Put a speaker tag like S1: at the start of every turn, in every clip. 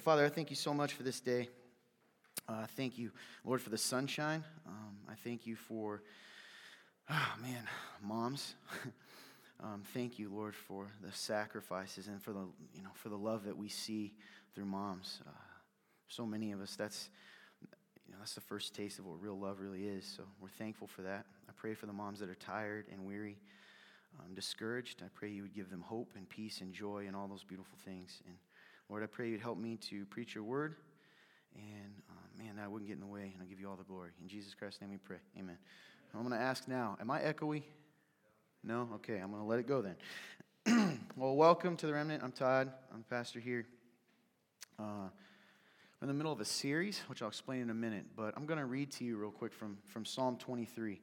S1: Father, I thank you so much for this day. Uh, thank you, Lord, for the sunshine. Um, I thank you for, oh man, moms. um, thank you, Lord, for the sacrifices and for the, you know, for the love that we see through moms. Uh, so many of us, that's, you know, that's the first taste of what real love really is. So we're thankful for that. I pray for the moms that are tired and weary, um, discouraged. I pray you would give them hope and peace and joy and all those beautiful things. And Lord, I pray you'd help me to preach your word. And uh, man, that I wouldn't get in the way, and I'll give you all the glory. In Jesus Christ's name we pray. Amen. I'm going to ask now, am I echoey? No? Okay, I'm going to let it go then. well, welcome to the remnant. I'm Todd. I'm the pastor here. Uh, we're in the middle of a series, which I'll explain in a minute, but I'm going to read to you real quick from, from Psalm 23.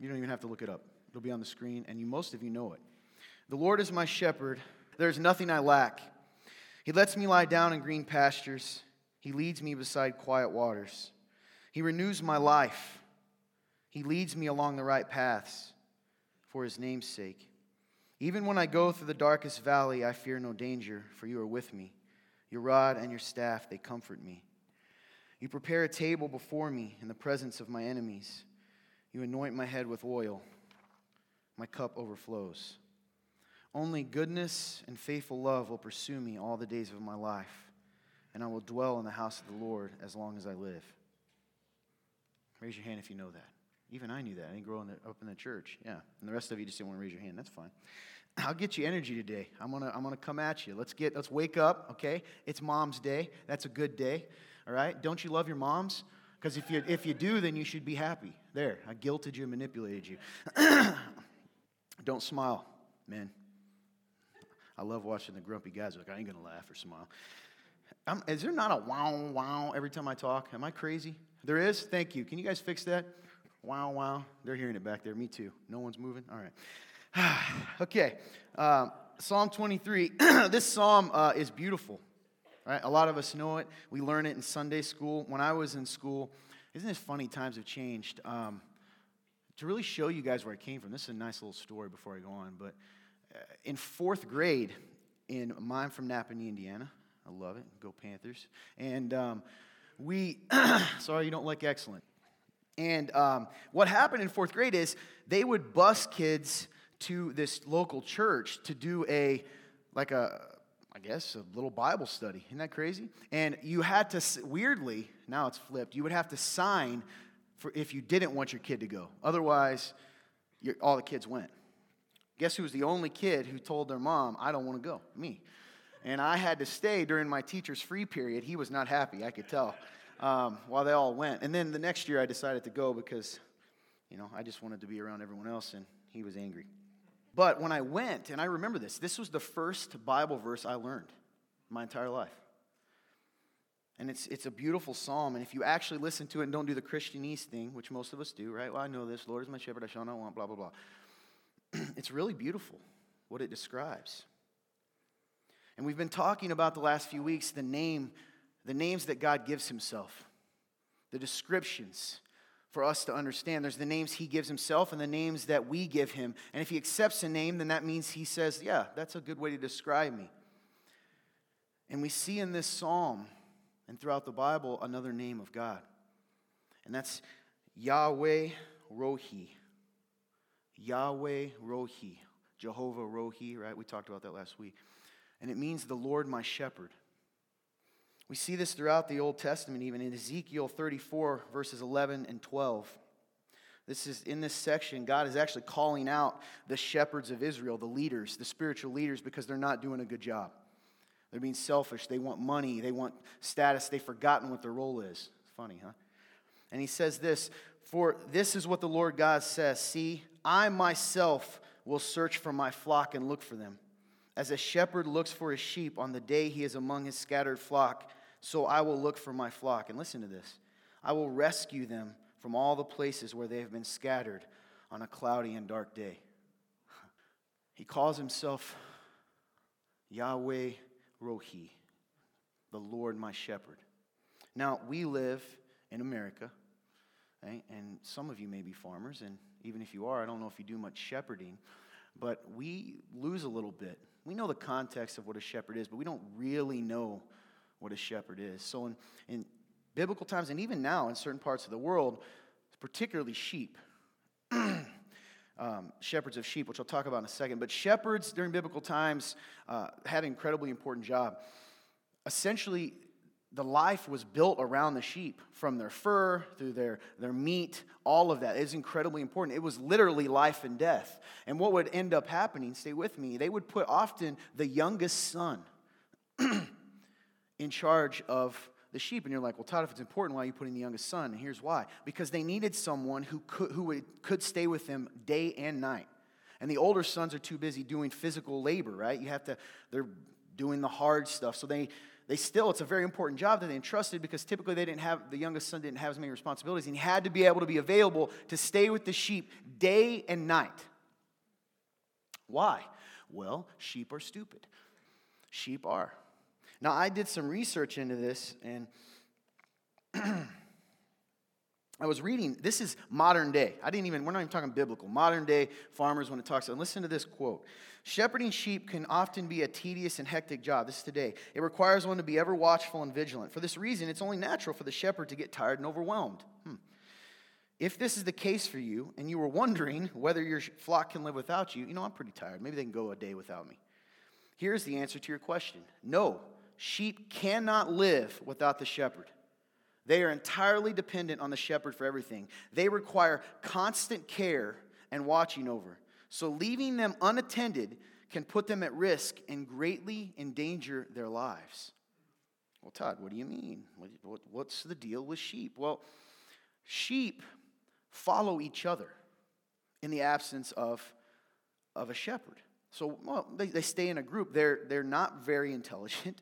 S1: You don't even have to look it up, it'll be on the screen, and you, most of you know it. The Lord is my shepherd, there's nothing I lack. He lets me lie down in green pastures, He leads me beside quiet waters. He renews my life, He leads me along the right paths for His name's sake. Even when I go through the darkest valley, I fear no danger, for you are with me. Your rod and your staff, they comfort me. You prepare a table before me in the presence of my enemies. You anoint my head with oil. My cup overflows. Only goodness and faithful love will pursue me all the days of my life, and I will dwell in the house of the Lord as long as I live. Raise your hand if you know that. Even I knew that. I didn't grow up in the church. Yeah. And the rest of you just didn't want to raise your hand. That's fine. I'll get you energy today. I'm gonna I'm gonna come at you. Let's get let's wake up, okay? It's mom's day. That's a good day. All right? Don't you love your moms? Because if you if you do, then you should be happy. There, I guilted you and manipulated you. Don't smile, man. I love watching the grumpy guys. Like, I ain't gonna laugh or smile. I'm, is there not a wow wow every time I talk? Am I crazy? There is? Thank you. Can you guys fix that? Wow wow. They're hearing it back there. Me too. No one's moving? All right. okay. Um, psalm 23. this psalm uh, is beautiful. Right? A lot of us know it. We learn it in Sunday school. When I was in school, isn't this funny? Times have changed. Um, to really show you guys where I came from, this is a nice little story before I go on, but in fourth grade, in mine from Nappanee, Indiana. I love it. Go Panthers. And um, we, sorry, you don't like excellent. And um, what happened in fourth grade is they would bus kids to this local church to do a, like a, I guess, a little Bible study. Isn't that crazy? And you had to, weirdly, now it's flipped, you would have to sign for if you didn't want your kid to go. Otherwise, all the kids went. Guess who was the only kid who told their mom, I don't want to go? Me. And I had to stay during my teacher's free period. He was not happy, I could tell, um, while they all went. And then the next year I decided to go because, you know, I just wanted to be around everyone else, and he was angry. But when I went, and I remember this, this was the first Bible verse I learned my entire life. And it's, it's a beautiful psalm. And if you actually listen to it and don't do the Christianese thing, which most of us do, right? Well, I know this. Lord is my shepherd, I shall not want, blah, blah, blah. it's really beautiful what it describes. And we've been talking about the last few weeks the name, the names that God gives himself, the descriptions for us to understand. There's the names he gives himself and the names that we give him. And if he accepts a name, then that means he says, Yeah, that's a good way to describe me. And we see in this psalm and throughout the Bible another name of God. And that's Yahweh Rohi. Yahweh Rohi, Jehovah Rohi, right? We talked about that last week. And it means the Lord my shepherd. We see this throughout the Old Testament, even in Ezekiel 34, verses 11 and 12. This is in this section, God is actually calling out the shepherds of Israel, the leaders, the spiritual leaders, because they're not doing a good job. They're being selfish. They want money. They want status. They've forgotten what their role is. Funny, huh? And he says this For this is what the Lord God says See, I myself will search for my flock and look for them. As a shepherd looks for his sheep on the day he is among his scattered flock, so I will look for my flock. And listen to this I will rescue them from all the places where they have been scattered on a cloudy and dark day. He calls himself Yahweh Rohi, the Lord my shepherd. Now, we live in America, right? and some of you may be farmers, and even if you are, I don't know if you do much shepherding, but we lose a little bit. We know the context of what a shepherd is, but we don't really know what a shepherd is. So, in, in biblical times, and even now in certain parts of the world, particularly sheep, um, shepherds of sheep, which I'll talk about in a second, but shepherds during biblical times uh, had an incredibly important job. Essentially, the life was built around the sheep from their fur through their, their meat all of that. Is incredibly important. It was literally life and death. And what would end up happening stay with me they would put often the youngest son in charge of the sheep. And you're like well todd if it's important why are you putting the youngest son? And here's why. Because they needed someone who could, who would, could stay with them day and night. And the older sons are too busy doing physical labor right? You have to they're doing the hard stuff. So they they still, it's a very important job that they entrusted because typically they didn't have, the youngest son didn't have as many responsibilities. And he had to be able to be available to stay with the sheep day and night. Why? Well, sheep are stupid. Sheep are. Now, I did some research into this and I was reading, this is modern day. I didn't even, we're not even talking biblical. Modern day farmers, when it talks, and listen to this quote Shepherding sheep can often be a tedious and hectic job. This is today. It requires one to be ever watchful and vigilant. For this reason, it's only natural for the shepherd to get tired and overwhelmed. Hmm. If this is the case for you, and you were wondering whether your flock can live without you, you know, I'm pretty tired. Maybe they can go a day without me. Here's the answer to your question No, sheep cannot live without the shepherd. They are entirely dependent on the shepherd for everything. They require constant care and watching over. So leaving them unattended can put them at risk and greatly endanger their lives. Well, Todd, what do you mean? What's the deal with sheep? Well, sheep follow each other in the absence of, of a shepherd. So, well, they, they stay in a group. They're, they're not very intelligent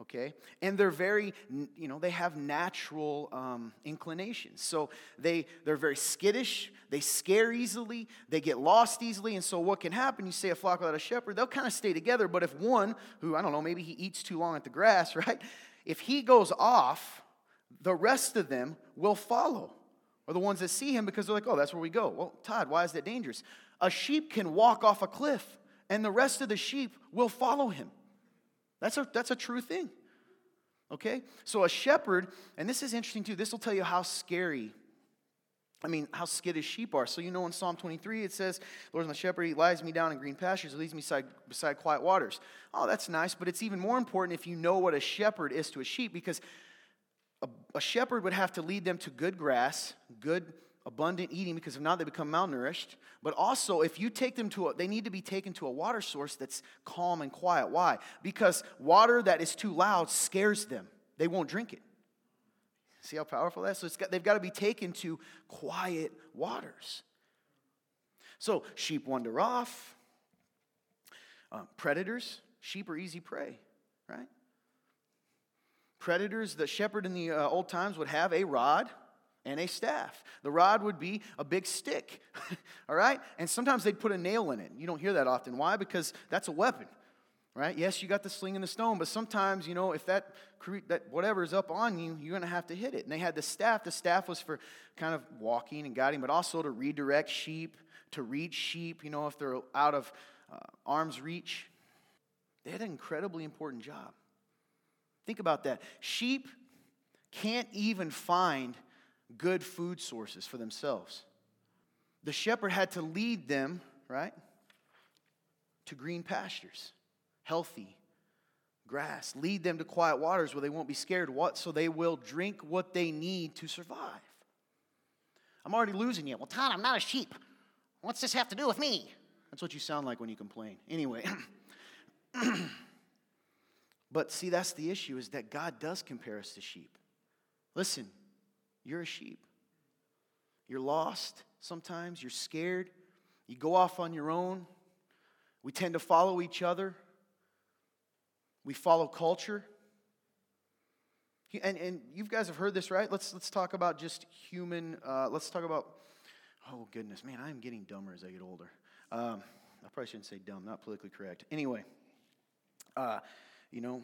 S1: okay? And they're very you know they have natural um, inclinations. So they they're very skittish they scare easily they get lost easily and so what can happen you say a flock without a shepherd they'll kind of stay together but if one who i don't know maybe he eats too long at the grass right? If he goes off the rest of them will follow. Or the ones that see him because they're like oh that's where we go. Well todd why is that dangerous? A sheep can walk off a cliff and the rest of the sheep will follow him that's a, that's a true thing. Okay? So a shepherd, and this is interesting too, this will tell you how scary, I mean, how skittish sheep are. So you know in Psalm 23 it says, Lord is my shepherd, he lies me down in green pastures, he leads me beside, beside quiet waters. Oh, that's nice, but it's even more important if you know what a shepherd is to a sheep because a, a shepherd would have to lead them to good grass, good abundant eating because if not they become malnourished. But also if you take them to a, they need to be taken to a water source that's calm and quiet. Why? Because water that is too loud scares them. They won't drink it. See how powerful that is? So got, they've got to be taken to quiet waters. So sheep wander off. Uh, predators sheep are easy prey right? Predators the shepherd in the uh, old times would have a rod and a staff. The rod would be a big stick, all right? And sometimes they'd put a nail in it. You don't hear that often. Why? Because that's a weapon, right? Yes, you got the sling and the stone, but sometimes, you know, if that, that whatever is up on you, you're going to have to hit it. And they had the staff. The staff was for kind of walking and guiding, but also to redirect sheep, to reach sheep, you know, if they're out of uh, arm's reach. They had an incredibly important job. Think about that. Sheep can't even find good food sources for themselves. The shepherd had to lead them, right, to green pastures, healthy grass, lead them to quiet waters where they won't be scared, what, so they will drink what they need to survive. I'm already losing you. Well, Todd, I'm not a sheep. What's this have to do with me? That's what you sound like when you complain. Anyway. but see, that's the issue is that God does compare us to sheep. Listen, you're a sheep. You're lost sometimes, you're scared, you go off on your own. We tend to follow each other, we follow culture. And, and you guys have heard this, right? Let's, let's talk about just human, uh, let's talk about, oh goodness, man, I'm getting dumber as I get older. Um, I probably shouldn't say dumb, not politically correct. Anyway, uh, you know,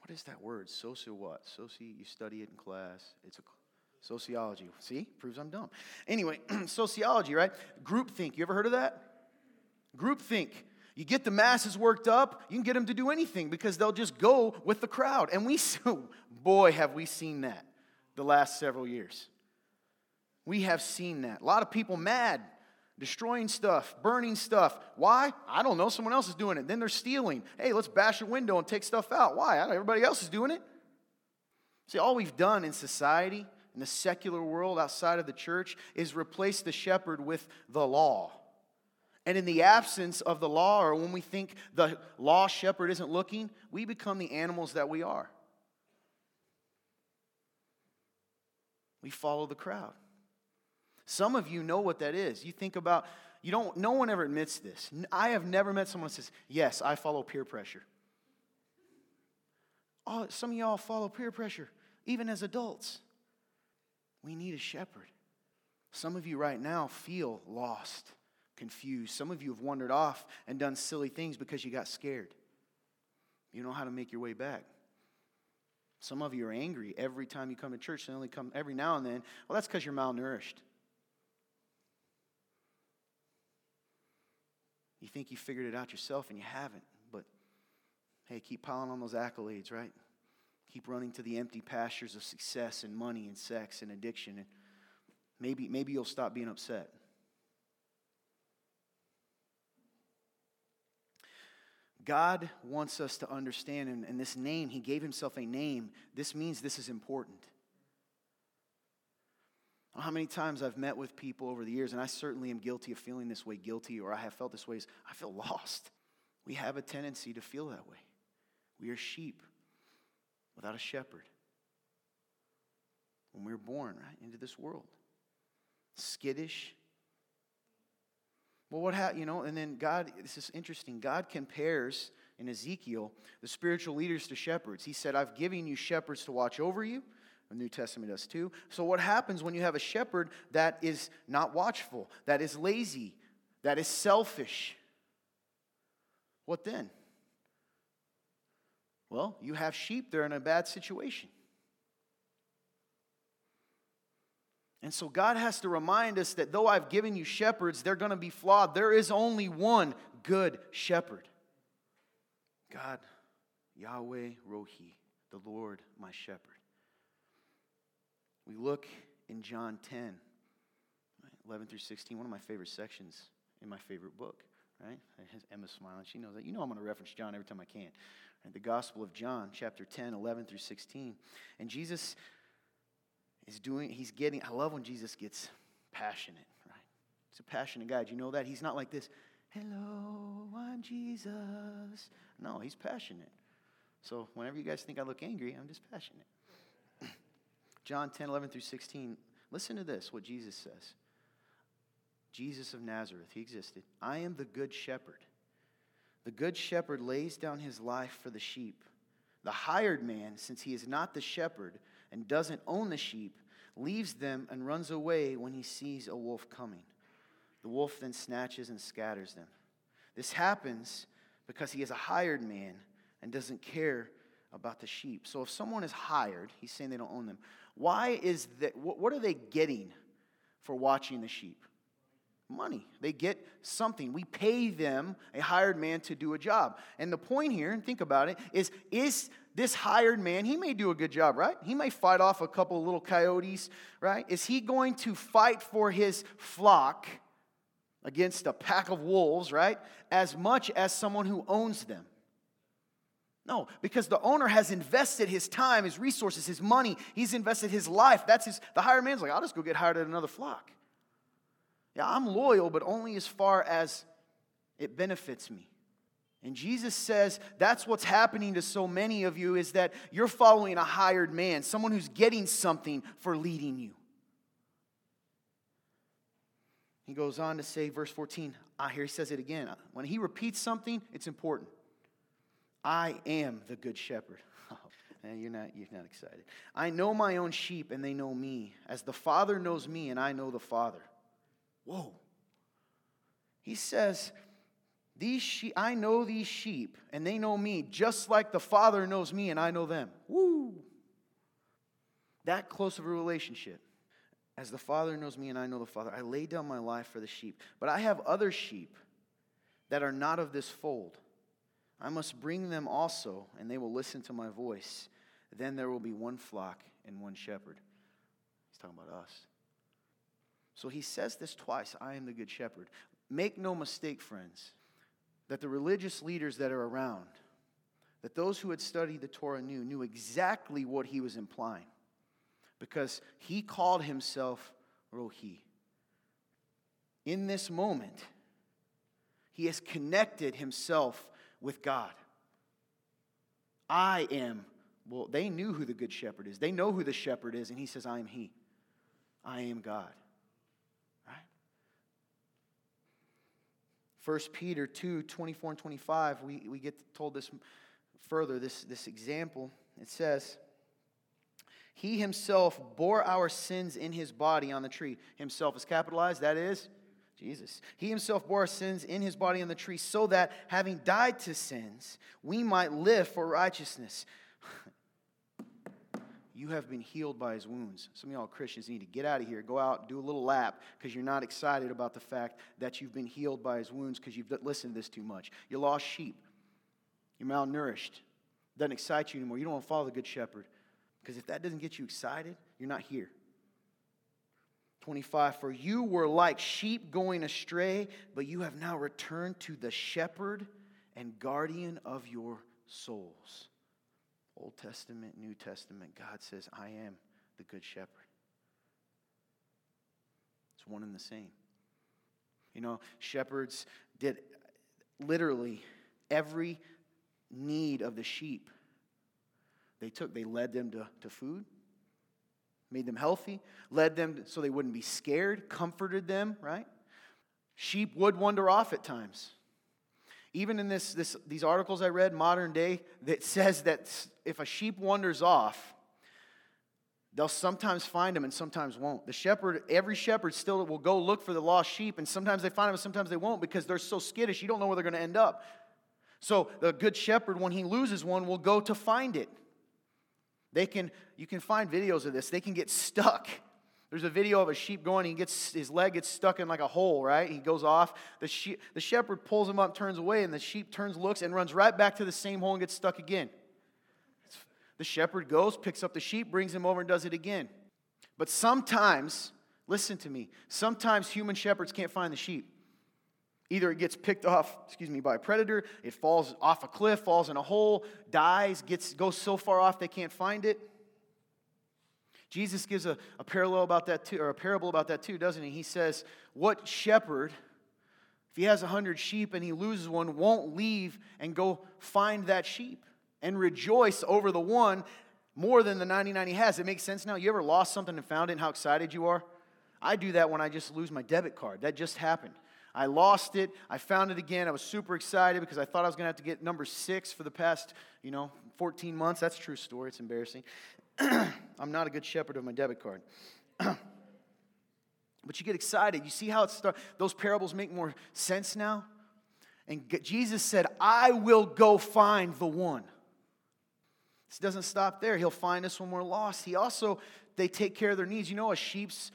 S1: what is that word? Socio what? Soci, you study it in class. It's a Sociology. See? Proves I'm dumb. Anyway, sociology, right? Groupthink. You ever heard of that? Groupthink. You get the masses worked up, you can get them to do anything because they'll just go with the crowd. And we, oh, boy, have we seen that the last several years. We have seen that. A lot of people mad, destroying stuff, burning stuff. Why? I don't know. Someone else is doing it. Then they're stealing. Hey, let's bash a window and take stuff out. Why? Everybody else is doing it. See, all we've done in society, in the secular world outside of the church, is replace the shepherd with the law. And in the absence of the law, or when we think the law shepherd isn't looking, we become the animals that we are. We follow the crowd. Some of you know what that is. You think about, you don't, no one ever admits this. I have never met someone who says, Yes, I follow peer pressure. Oh, some of y'all follow peer pressure, even as adults. We need a shepherd. Some of you right now feel lost confused. Some of you have wandered off and done silly things because you got scared. You know how to make your way back. Some of you are angry every time you come to church. They only come every now and then. Well, that's because you're malnourished. You think you figured it out yourself and you haven't. But hey, keep piling on those accolades, right? Keep running to the empty pastures of success and money and sex and addiction. And maybe, maybe you'll stop being upset. God wants us to understand, and, and this name, He gave Himself a name. This means this is important. How many times I've met with people over the years, and I certainly am guilty of feeling this way, guilty, or I have felt this way, is I feel lost. We have a tendency to feel that way. We are sheep without a shepherd. When we were born, right, into this world. Skittish, well, what happened, you know, and then God, this is interesting. God compares in Ezekiel the spiritual leaders to shepherds. He said, I've given you shepherds to watch over you. The New Testament does too. So, what happens when you have a shepherd that is not watchful, that is lazy, that is selfish? What then? Well, you have sheep, they're in a bad situation. And so God has to remind us that though I've given you shepherds, they're going to be flawed. There is only one good shepherd God, Yahweh Rohi, the Lord my shepherd. We look in John 10, 11 through 16, one of my favorite sections in my favorite book, right? Emma's smiling. She knows that. You know I'm going to reference John every time I can. The Gospel of John, chapter 10, 11 through 16. And Jesus is doing, he's getting, I love when Jesus gets passionate, right? He's a passionate guy. Do you know that? He's not like this, hello, I'm Jesus. No, he's passionate. So whenever you guys think I look angry, I'm just passionate. John 10, 11 through 16. Listen to this, what Jesus says. Jesus of Nazareth, he existed. I am the good shepherd. The good shepherd lays down his life for the sheep. The hired man, since he is not the shepherd, and doesn't own the sheep, leaves them and runs away when he sees a wolf coming. The wolf then snatches and scatters them. This happens because he is a hired man and doesn't care about the sheep. So if someone is hired, he's saying they don't own them. Why is that? What are they getting for watching the sheep? Money. They get something. We pay them, a hired man, to do a job. And the point here, and think about it, is is this hired man, he may do a good job, right? He may fight off a couple of little coyotes, right? Is he going to fight for his flock against a pack of wolves, right? As much as someone who owns them? No, because the owner has invested his time, his resources, his money. He's invested his life. That's his. The hired man's like, I'll just go get hired at another flock. Yeah, I'm loyal, but only as far as it benefits me. And Jesus says that's what's happening to so many of you is that you're following a hired man, someone who's getting something for leading you. He goes on to say, verse 14, I hear he says it again. Uh, when he repeats something, it's important. I am the good shepherd. Oh, you're not, you're not excited. I know my own sheep, and they know me, as the Father knows me, and I know the Father. Whoa. He says, these sheep, I know these sheep, and they know me, just like the Father knows me, and I know them. Woo! That close of a relationship. As the Father knows me, and I know the Father, I lay down my life for the sheep. But I have other sheep that are not of this fold. I must bring them also, and they will listen to my voice. Then there will be one flock and one shepherd. He's talking about us. So he says this twice I am the good shepherd. Make no mistake, friends, that the religious leaders that are around, that those who had studied the Torah knew, knew exactly what he was implying. Because he called himself Rohi. In this moment, he has connected himself with God. I am, well, they knew who the good shepherd is. They know who the shepherd is, and he says, I am he. I am God. Right? 1 Peter 2 24 and 25, we, we get told this further, this, this example. It says, He himself bore our sins in his body on the tree. Himself is capitalized, that is Jesus. He himself bore our sins in his body on the tree so that, having died to sins, we might live for righteousness. You have been healed by his wounds. Some of y'all Christians need to get out of here, go out, do a little lap because you're not excited about the fact that you've been healed by his wounds because you've listened to this too much. You lost sheep, you're malnourished. Doesn't excite you anymore. You don't want to follow the good shepherd because if that doesn't get you excited, you're not here. 25 For you were like sheep going astray, but you have now returned to the shepherd and guardian of your souls. Old Testament, New Testament, God says, I am the good shepherd. It's one and the same. You know, shepherds did literally every need of the sheep. They took, they led them to, to food, made them healthy, led them so they wouldn't be scared, comforted them, right? Sheep would wander off at times. Even in this, this, these articles I read, modern day, that says that if a sheep wanders off, they'll sometimes find them and sometimes won't. The shepherd, every shepherd still will go look for the lost sheep, and sometimes they find them and sometimes they won't because they're so skittish, you don't know where they're going to end up. So the good shepherd, when he loses one, will go to find it. They can, you can find videos of this. They can get stuck. There's a video of a sheep going, he gets his leg gets stuck in like a hole, right? He goes off. The, sheep, the shepherd pulls him up, turns away, and the sheep turns, looks, and runs right back to the same hole and gets stuck again. The shepherd goes, picks up the sheep, brings him over, and does it again. But sometimes, listen to me, sometimes human shepherds can't find the sheep. Either it gets picked off, excuse me, by a predator, it falls off a cliff, falls in a hole, dies, gets goes so far off they can't find it. Jesus gives a, a parallel about that too, or a parable about that too, doesn't he? He says, What shepherd, if he has a hundred sheep and he loses one, won't leave and go find that sheep and rejoice over the one more than the 99 he has? It makes sense now. You ever lost something and found it and how excited you are? I do that when I just lose my debit card. That just happened. I lost it. I found it again. I was super excited because I thought I was going to have to get number six for the past, you know, 14 months. That's true story. It's embarrassing. I'm not a good shepherd of my debit card. but you get excited. You see how it starts. Those parables make more sense now. And Jesus said, I will go find the one. This doesn't stop there. He'll find us when we're lost. He also, they take care of their needs. You know, a sheep's,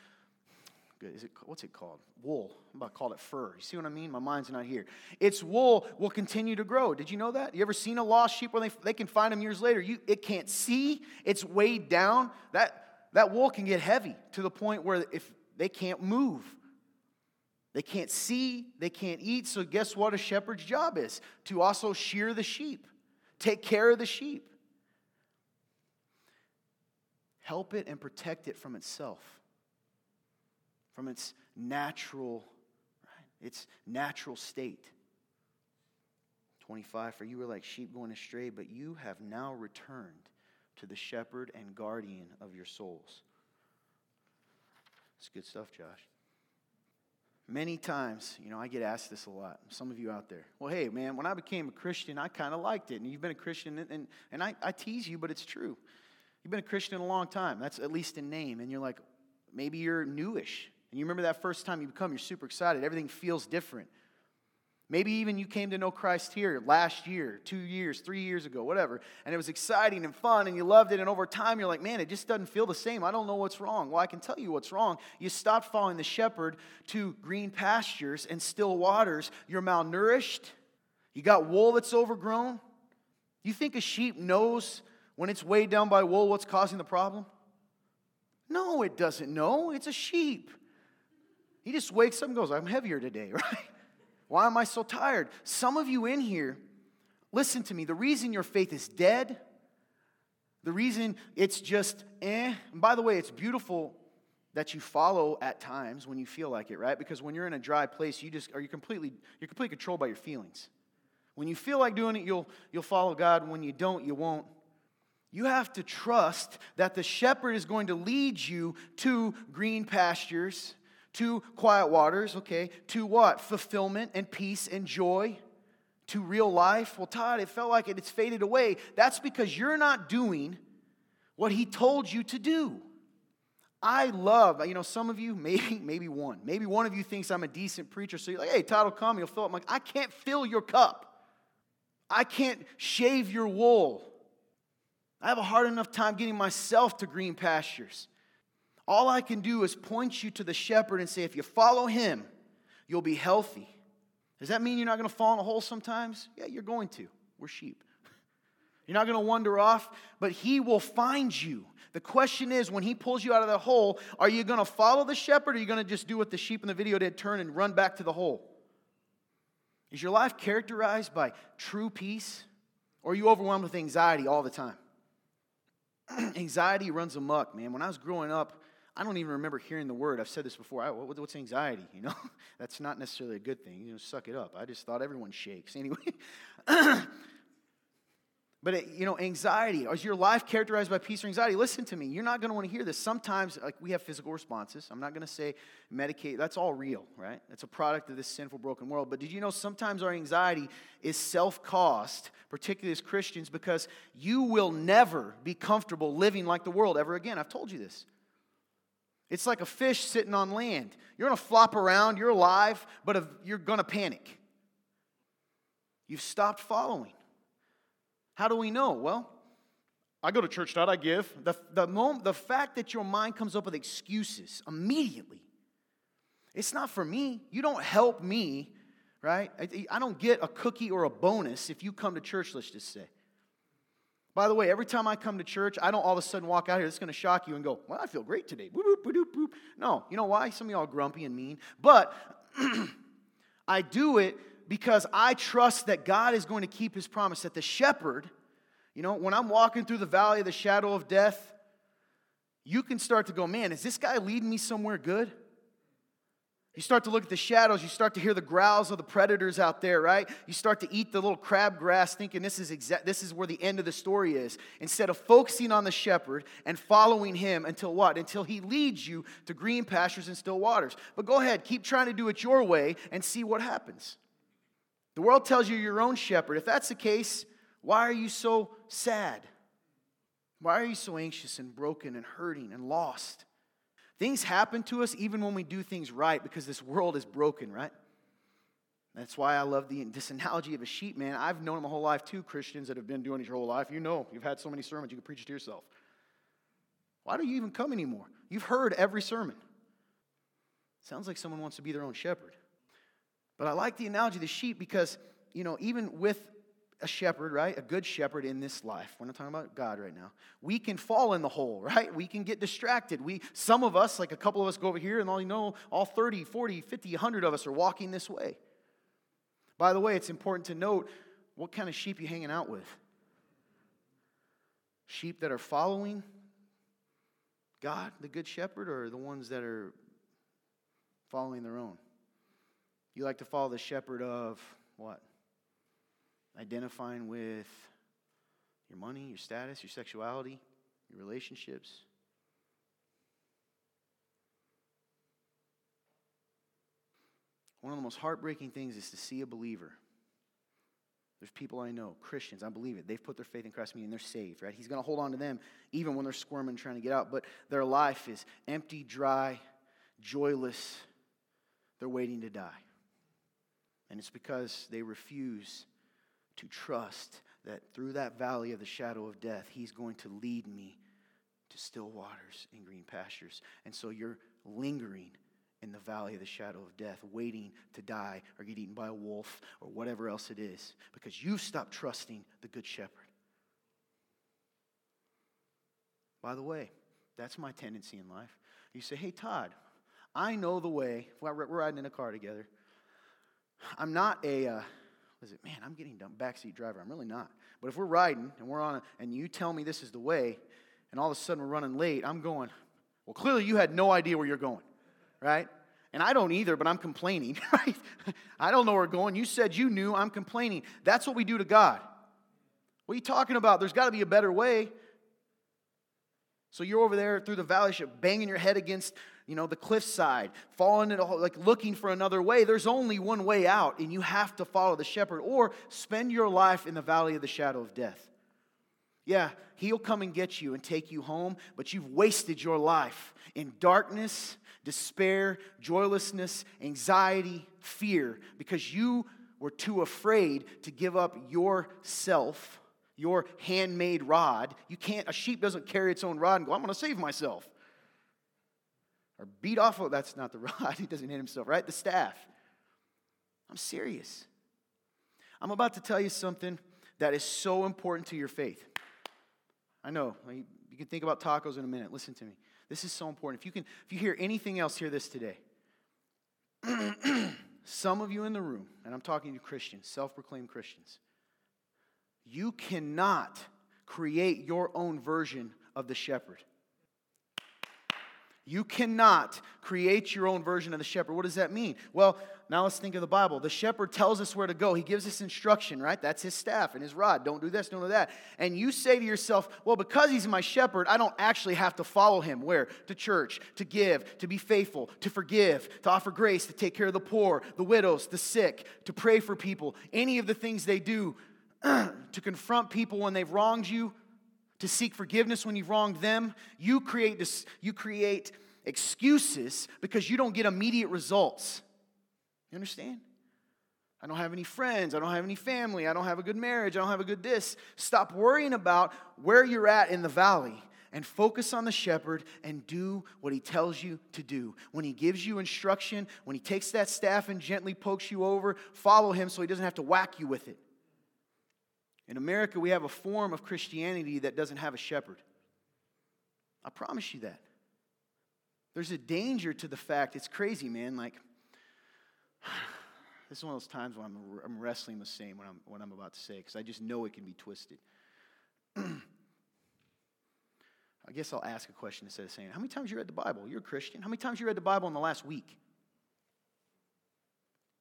S1: is it, what's it called? wool. I'm about to call it fur. You see what I mean? My mind's not here. Its wool will continue to grow. Did you know that? You ever seen a lost sheep where they, they can find them years later? You, it can't see, it's weighed down. That, that wool can get heavy to the point where if they can't move, they can't see, they can't eat. So, guess what a shepherd's job is? To also shear the sheep, take care of the sheep, help it and protect it from itself, from its natural, right? its natural state. 25, for you were like sheep going astray, but you have now returned to the shepherd and guardian of your souls. It's good stuff, Josh. Many times, you know, I get asked this a lot. Some of you out there. Well, hey, man, when I became a Christian, I kind of liked it. And you've been a Christian, and, and, and I, I tease you, but it's true. You've been a Christian a long time. That's at least in name. And you're like, maybe you're newish. And you remember that first time you become, you're super excited. Everything feels different. Maybe even you came to know Christ here last year, two years, three years ago, whatever, and it was exciting and fun and you loved it. And over time, you're like, man, it just doesn't feel the same. I don't know what's wrong. Well, I can tell you what's wrong. You stopped following the shepherd to green pastures and still waters. You're malnourished. You got wool that's overgrown. You think a sheep knows when it's weighed down by wool what's causing the problem? No, it doesn't know. It's a sheep. He just wakes up and goes, I'm heavier today, right? Why am I so tired? Some of you in here, listen to me, the reason your faith is dead, the reason it's just eh, and by the way, it's beautiful that you follow at times when you feel like it, right? Because when you're in a dry place, you just are you completely you're completely controlled by your feelings. When you feel like doing it, you'll you'll follow God. When you don't, you won't. You have to trust that the shepherd is going to lead you to green pastures to quiet waters, okay, to what? Fulfillment and peace and joy, to real life. Well, Todd, it felt like it, it's faded away. That's because you're not doing what he told you to do. I love, you know, some of you, maybe, maybe one, maybe one of you thinks I'm a decent preacher, so you're like, hey, Todd will come, you'll fill up. I'm like, I can't fill your cup. I can't shave your wool. I have a hard enough time getting myself to green pastures. All I can do is point you to the shepherd and say, if you follow him, you'll be healthy. Does that mean you're not going to fall in a hole sometimes? Yeah, you're going to. We're sheep. You're not going to wander off, but he will find you. The question is when he pulls you out of the hole, are you going to follow the shepherd or are you going to just do what the sheep in the video did turn and run back to the hole? Is your life characterized by true peace or are you overwhelmed with anxiety all the time? anxiety runs amok, man. When I was growing up, I don't even remember hearing the word. I've said this before. I, what, what's anxiety? You know, that's not necessarily a good thing. You know, suck it up. I just thought everyone shakes anyway. but it, you know, anxiety is your life characterized by peace or anxiety? Listen to me. You're not going to want to hear this. Sometimes, like we have physical responses. I'm not going to say medicate. That's all real, right? It's a product of this sinful, broken world. But did you know sometimes our anxiety is self-caused, particularly as Christians, because you will never be comfortable living like the world ever again. I've told you this. It's like a fish sitting on land. You're going to flop around, you're alive, but you're going to panic. You've stopped following. How do we know? Well, I go to church, Dad, I give. The, the, moment, the fact that your mind comes up with excuses immediately, it's not for me. You don't help me, right? I, I don't get a cookie or a bonus if you come to church, let's just say. By the way, every time I come to church, I don't all of a sudden walk out here. It's going to shock you and go, "Well, I feel great today." Boop, boop, boop, boop. No, you know why? Some of y'all grumpy and mean, but I do it because I trust that God is going to keep His promise. That the shepherd, you know, when I'm walking through the valley of the shadow of death, you can start to go, "Man, is this guy leading me somewhere good?" You start to look at the shadows. You start to hear the growls of the predators out there, right? You start to eat the little crabgrass thinking this is, exa- this is where the end of the story is. Instead of focusing on the shepherd and following him until what? Until he leads you to green pastures and still waters. But go ahead, keep trying to do it your way and see what happens. The world tells you your own shepherd. If that's the case, why are you so sad? Why are you so anxious and broken and hurting and lost? Things happen to us even when we do things right because this world is broken, right? That's why I love the, this analogy of a sheep, man. I've known my whole life too, Christians that have been doing it your whole life. You know, you've had so many sermons, you can preach it to yourself. Why do you even come anymore? You've heard every sermon. Sounds like someone wants to be their own shepherd. But I like the analogy of the sheep because, you know, even with a shepherd, right? A good shepherd in this life. We're not talking about God right now. We can fall in the hole, right? We can get distracted. We some of us, like a couple of us go over here and all you know, all 30, 40, 50, 100 of us are walking this way. By the way, it's important to note what kind of sheep you're hanging out with. Sheep that are following God, the good shepherd, or the ones that are following their own? You like to follow the shepherd of what? Identifying with your money, your status, your sexuality, your relationships. One of the most heartbreaking things is to see a believer. There's people I know, Christians, I believe it. They've put their faith in Christ and they're saved, right? He's going to hold on to them even when they're squirming trying to get out. But their life is empty, dry, joyless. They're waiting to die. And it's because they refuse to trust that through that valley of the shadow of death, He's going to lead me to still waters and green pastures. And so you're lingering in the valley of the shadow of death, waiting to die or get eaten by a wolf or whatever else it is, because you've stopped trusting the Good Shepherd. By the way, that's my tendency in life. You say, hey, Todd, I know the way. We're riding in a car together. I'm not a, uh, was it, man, I'm getting dumb, backseat driver. I'm really not. But if we're riding and we're on, and you tell me this is the way, and all of a sudden we're running late, I'm going, well, clearly you had no idea where you're going, right? And I don't either, but I'm complaining, right? I don't know where we're going. You said you knew, I'm complaining. That's what we do to God. What are you talking about? There's got to be a better way. So you're over there through the valley, banging your head against you know, the cliffside, falling into like looking for another way. There's only one way out, and you have to follow the shepherd or spend your life in the valley of the shadow of death. Yeah, he'll come and get you and take you home, but you've wasted your life in darkness, despair, joylessness, anxiety, fear, because you were too afraid to give up yourself, your handmade rod. You can't, a sheep doesn't carry its own rod and go, I'm to save myself or beat off of that's not the rod. He doesn't hit himself right? The staff. I'm serious. I'm about to tell you something that is so important to your faith. I know. You can think about tacos in a minute. Listen to me. This is so important. If you can if you hear anything else hear this today. Some of you in the room and i'm talking to christians self-proclaimed christians you cannot create your own version of the shepherd you cannot create your own version of the shepherd. What does that mean? Well, now let's think of the Bible. The shepherd tells us where to go. He gives us instruction, right? That's his staff and his rod. Don't do this, don't do that. And you say to yourself, well, because he's my shepherd, I don't actually have to follow him. Where? To church, to give, to be faithful, to forgive, to offer grace, to take care of the poor, the widows, the sick, to pray for people. Any of the things they do to confront people when they've wronged you, to seek forgiveness when you've wronged them. You create, you create excuses because you don't get immediate results. You understand? I don't have any friends. I don't have any family. I don't have a good marriage. I don't have a good this. Stop worrying about where you're at in the valley and focus on the shepherd and do what he tells you to do. When he gives you instruction, when he takes that staff and gently pokes you over, follow him so he doesn't have to whack you with it. In America, we have a form of Christianity that doesn't have a shepherd. I promise you that. There's a danger to the fact, it's crazy, man. Like, this is one of those times when I'm, I'm wrestling with saying what I'm, what I'm about to say, because I just know it can be twisted. I guess I'll ask a question instead of saying, How many times you read the Bible? You're a Christian. How many times you read the Bible in the last week?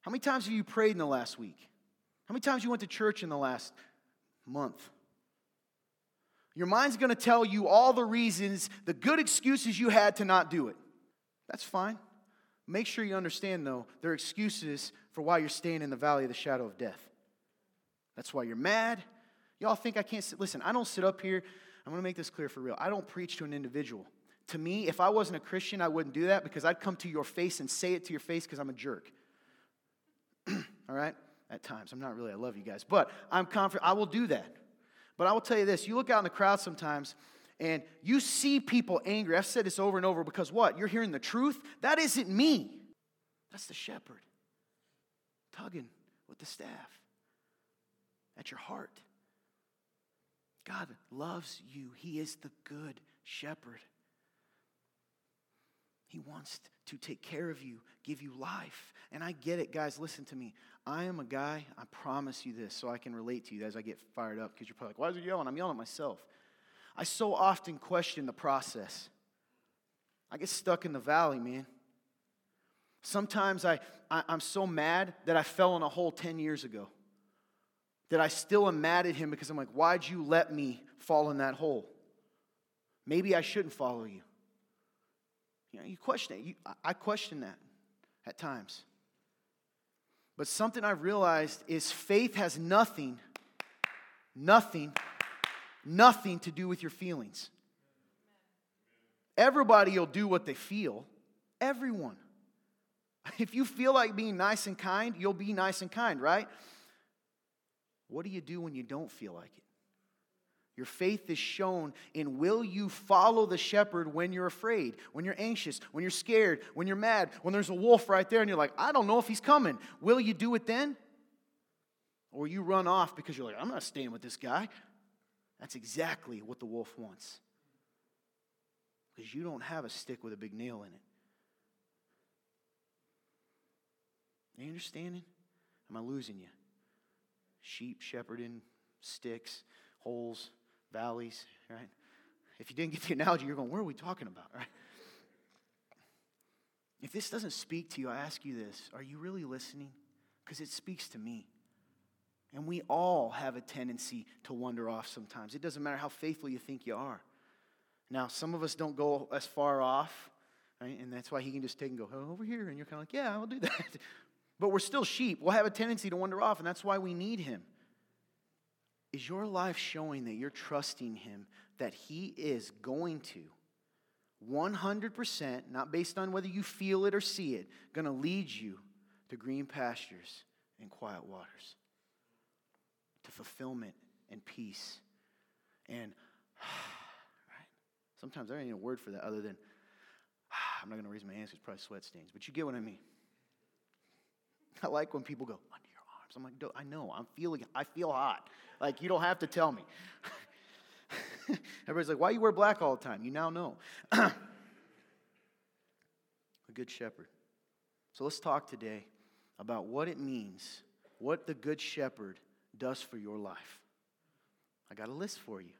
S1: How many times have you prayed in the last week? How many times you went to church in the last month. Your mind's going to tell you all the reasons, the good excuses you had to not do it. That's fine. Make sure you understand, though, there are excuses for why you're staying in the valley of the shadow of death. That's why you're mad. Y'all think I can't sit. Listen, I don't sit up here. I'm going to make this clear for real. I don't preach to an individual. To me, if I wasn't a Christian, I wouldn't do that because I'd come to your face and say it to your face because I'm a jerk. all right? At times. I'm not really, I love you guys, but I'm confident I will do that. But I will tell you this you look out in the crowd sometimes and you see people angry. I've said this over and over because what? You're hearing the truth? That isn't me, that's the shepherd tugging with the staff at your heart. God loves you, He is the good shepherd. He wants to take care of you, give you life. And I get it, guys. Listen to me. I am a guy, I promise you this, so I can relate to you as I get fired up because you're probably like, why is he yelling? I'm yelling at myself. I so often question the process. I get stuck in the valley, man. Sometimes I, I, am so mad that I fell in a hole 10 years ago. That I still am mad at him because I'm like, why'd you let me fall in that hole? Maybe I shouldn't follow you. You know, you question it. You, I question that at times. But something I've realized is faith has nothing, nothing, nothing to do with your feelings. Everybody will do what they feel. Everyone. If you feel like being nice and kind, you'll be nice and kind, right? What do you do when you don't feel like it? Your faith is shown in will you follow the shepherd when you're afraid, when you're anxious, when you're scared, when you're mad, when there's a wolf right there and you're like, I don't know if he's coming. Will you do it then? Or you run off because you're like, I'm not staying with this guy. That's exactly what the wolf wants. Because you don't have a stick with a big nail in it. Are you understanding? Am I losing you? Sheep shepherding, sticks, holes, valleys, right? If you didn't get the analogy, you're going, where are we talking about, right? If this doesn't speak to you, I ask you this are you really listening? Because it speaks to me. And we all have a tendency to wander off sometimes. It doesn't matter how faithful you think you are. Now, some of us don't go as far off, right? And that's why he can just take and go, oh, over here. And you're kind of like, yeah, I'll do that. but we're still sheep. We'll have a tendency to wander off, and that's why we need him. Is your life showing that you're trusting Him, that He is going to 100%, not based on whether you feel it or see it, going to lead you to green pastures and quiet waters, to fulfillment and peace. And right, sometimes there ain't a word for that other than, I'm not going to raise my hands because probably sweat stains, but you get what I mean. I like when people go, I'm like, I know, I'm feeling, I feel hot. Like, you don't have to tell me. Everybody's like, why you wear black all the time? You now know. a good shepherd. So let's talk today about what it means, what the good shepherd does for your life. I got a list for you.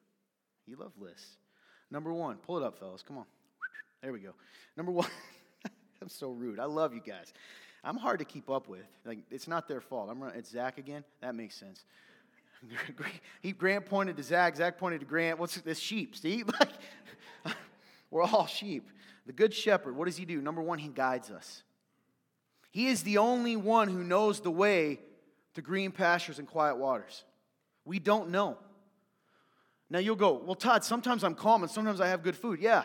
S1: You love lists. Number one, pull it up, fellas. Come on. There we go. Number one, I'm so rude. I love you guys. I'm hard to keep up with. Like, it's not their fault. I'm running, it's Zach again. That makes sense. he Grant pointed to Zach. Zach pointed to Grant. What's this sheep? See, like we're all sheep. The good shepherd. What does he do? Number one, he guides us. He is the only one who knows the way to green pastures and quiet waters. We don't know. Now you'll go, well, Todd, sometimes I'm calm and sometimes I have good food. Yeah,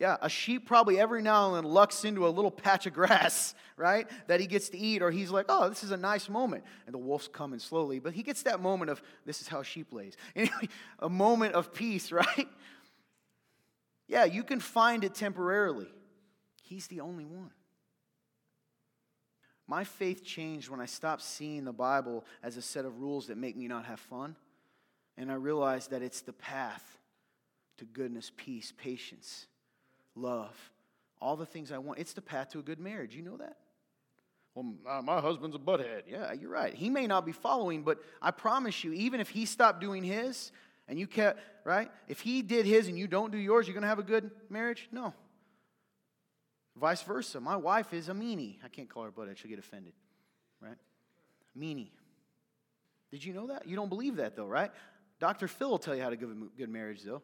S1: yeah, a sheep probably every now and then lucks into a little patch of grass, right, that he gets to eat, or he's like, oh, this is a nice moment. And the wolf's coming slowly, but he gets that moment of, this is how sheep lays. Anyway, a moment of peace, right? Yeah, you can find it temporarily. He's the only one. My faith changed when I stopped seeing the Bible as a set of rules that make me not have fun. And I realized that it's the path to goodness, peace, patience love, all the things I want. It's the path to a good marriage. You know that? Well, my husband's a butthead. Yeah, you're right. He may not be following, but I promise you, even if he stopped doing his and you kept, right? If he did his and you don't do yours, you're going to have a good marriage? No. Vice versa. My wife is a meanie. I can't call her butthead, she'll get offended, right? Meanie. Did you know that? You don't believe that, though, right? Dr. Phil will tell you how to give a good marriage, though.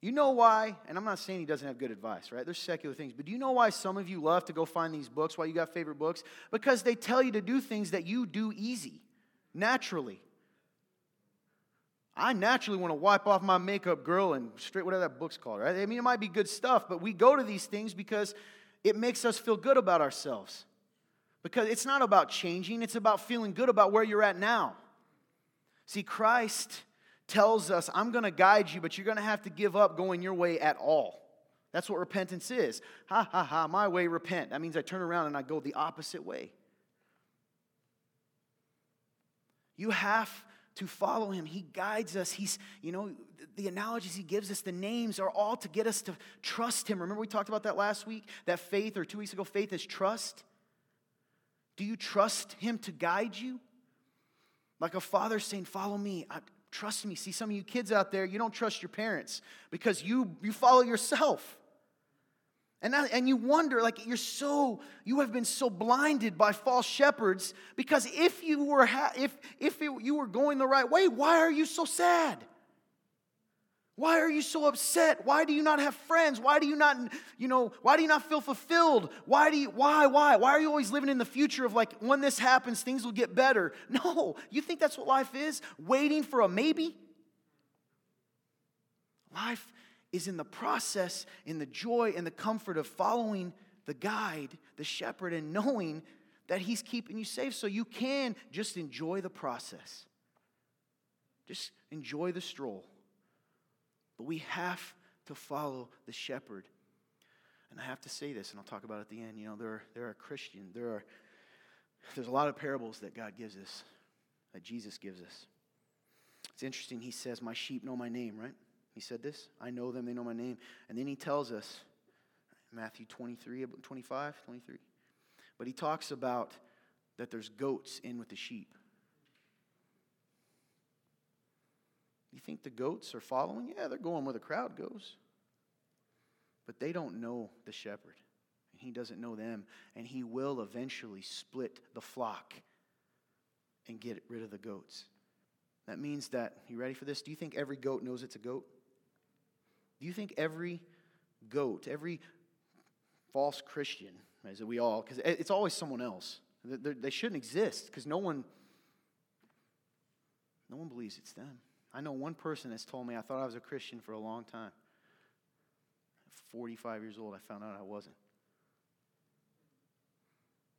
S1: You know why, and I'm not saying he doesn't have good advice, right? There's secular things, but do you know why some of you love to go find these books, why you got favorite books? Because they tell you to do things that you do easy, naturally. I naturally want to wipe off my makeup girl and straight whatever that book's called, right? I mean, it might be good stuff, but we go to these things because it makes us feel good about ourselves. Because it's not about changing, it's about feeling good about where you're at now. See, Christ tells us, I'm going to guide you, but you're going to have to give up going your way at all. That's what repentance is. Ha ha ha, my way, repent. That means I turn around and I go the opposite way. You have to follow him. He guides us. He's, you know, the analogies he gives us, the names are all to get us to trust him. Remember, we talked about that last week? That faith, or two weeks ago, faith is trust. Do you trust him to guide you? Like a father saying, Follow me. I, Trust me. See, some of you kids out there, you don't trust your parents because you, you follow yourself. And, that, and you wonder, like, you're so, you have been so blinded by false shepherds because if you were, ha- if, if it, you were going the right way, why are you so sad? Why are you so upset? Why do you not have friends? Why do you not, you know, why do you not feel fulfilled? Why do you, why, why? Why are you always living in the future of like, when this happens, things will get better? No, you think that's what life is? Waiting for a maybe? Life is in the process, in the joy and the comfort of following the the guide, the shepherd, and knowing that he's keeping you safe so you can just enjoy the process. Just enjoy the stroll. But we have to follow the shepherd. And I have to say this, and I'll talk about it at the end. You know, there are, there are Christian, there are there's a lot of parables that God gives us, that Jesus gives us. It's interesting, he says, My sheep know my name, right? He said this. I know them, they know my name. And then he tells us, Matthew 23, 25, 23. But he talks about that there's goats in with the sheep. You think the goats are following? Yeah, they're going where the crowd goes. But they don't know the shepherd. And he doesn't know them. And he will eventually split the flock and get rid of the goats. That means that, you ready for this? Do you think every goat knows it's a goat? Do you think every goat, every false Christian, as we all, because it's always someone else. They shouldn't exist because no one, no one believes it's them. I know one person that's told me I thought I was a Christian for a long time. At 45 years old, I found out I wasn't.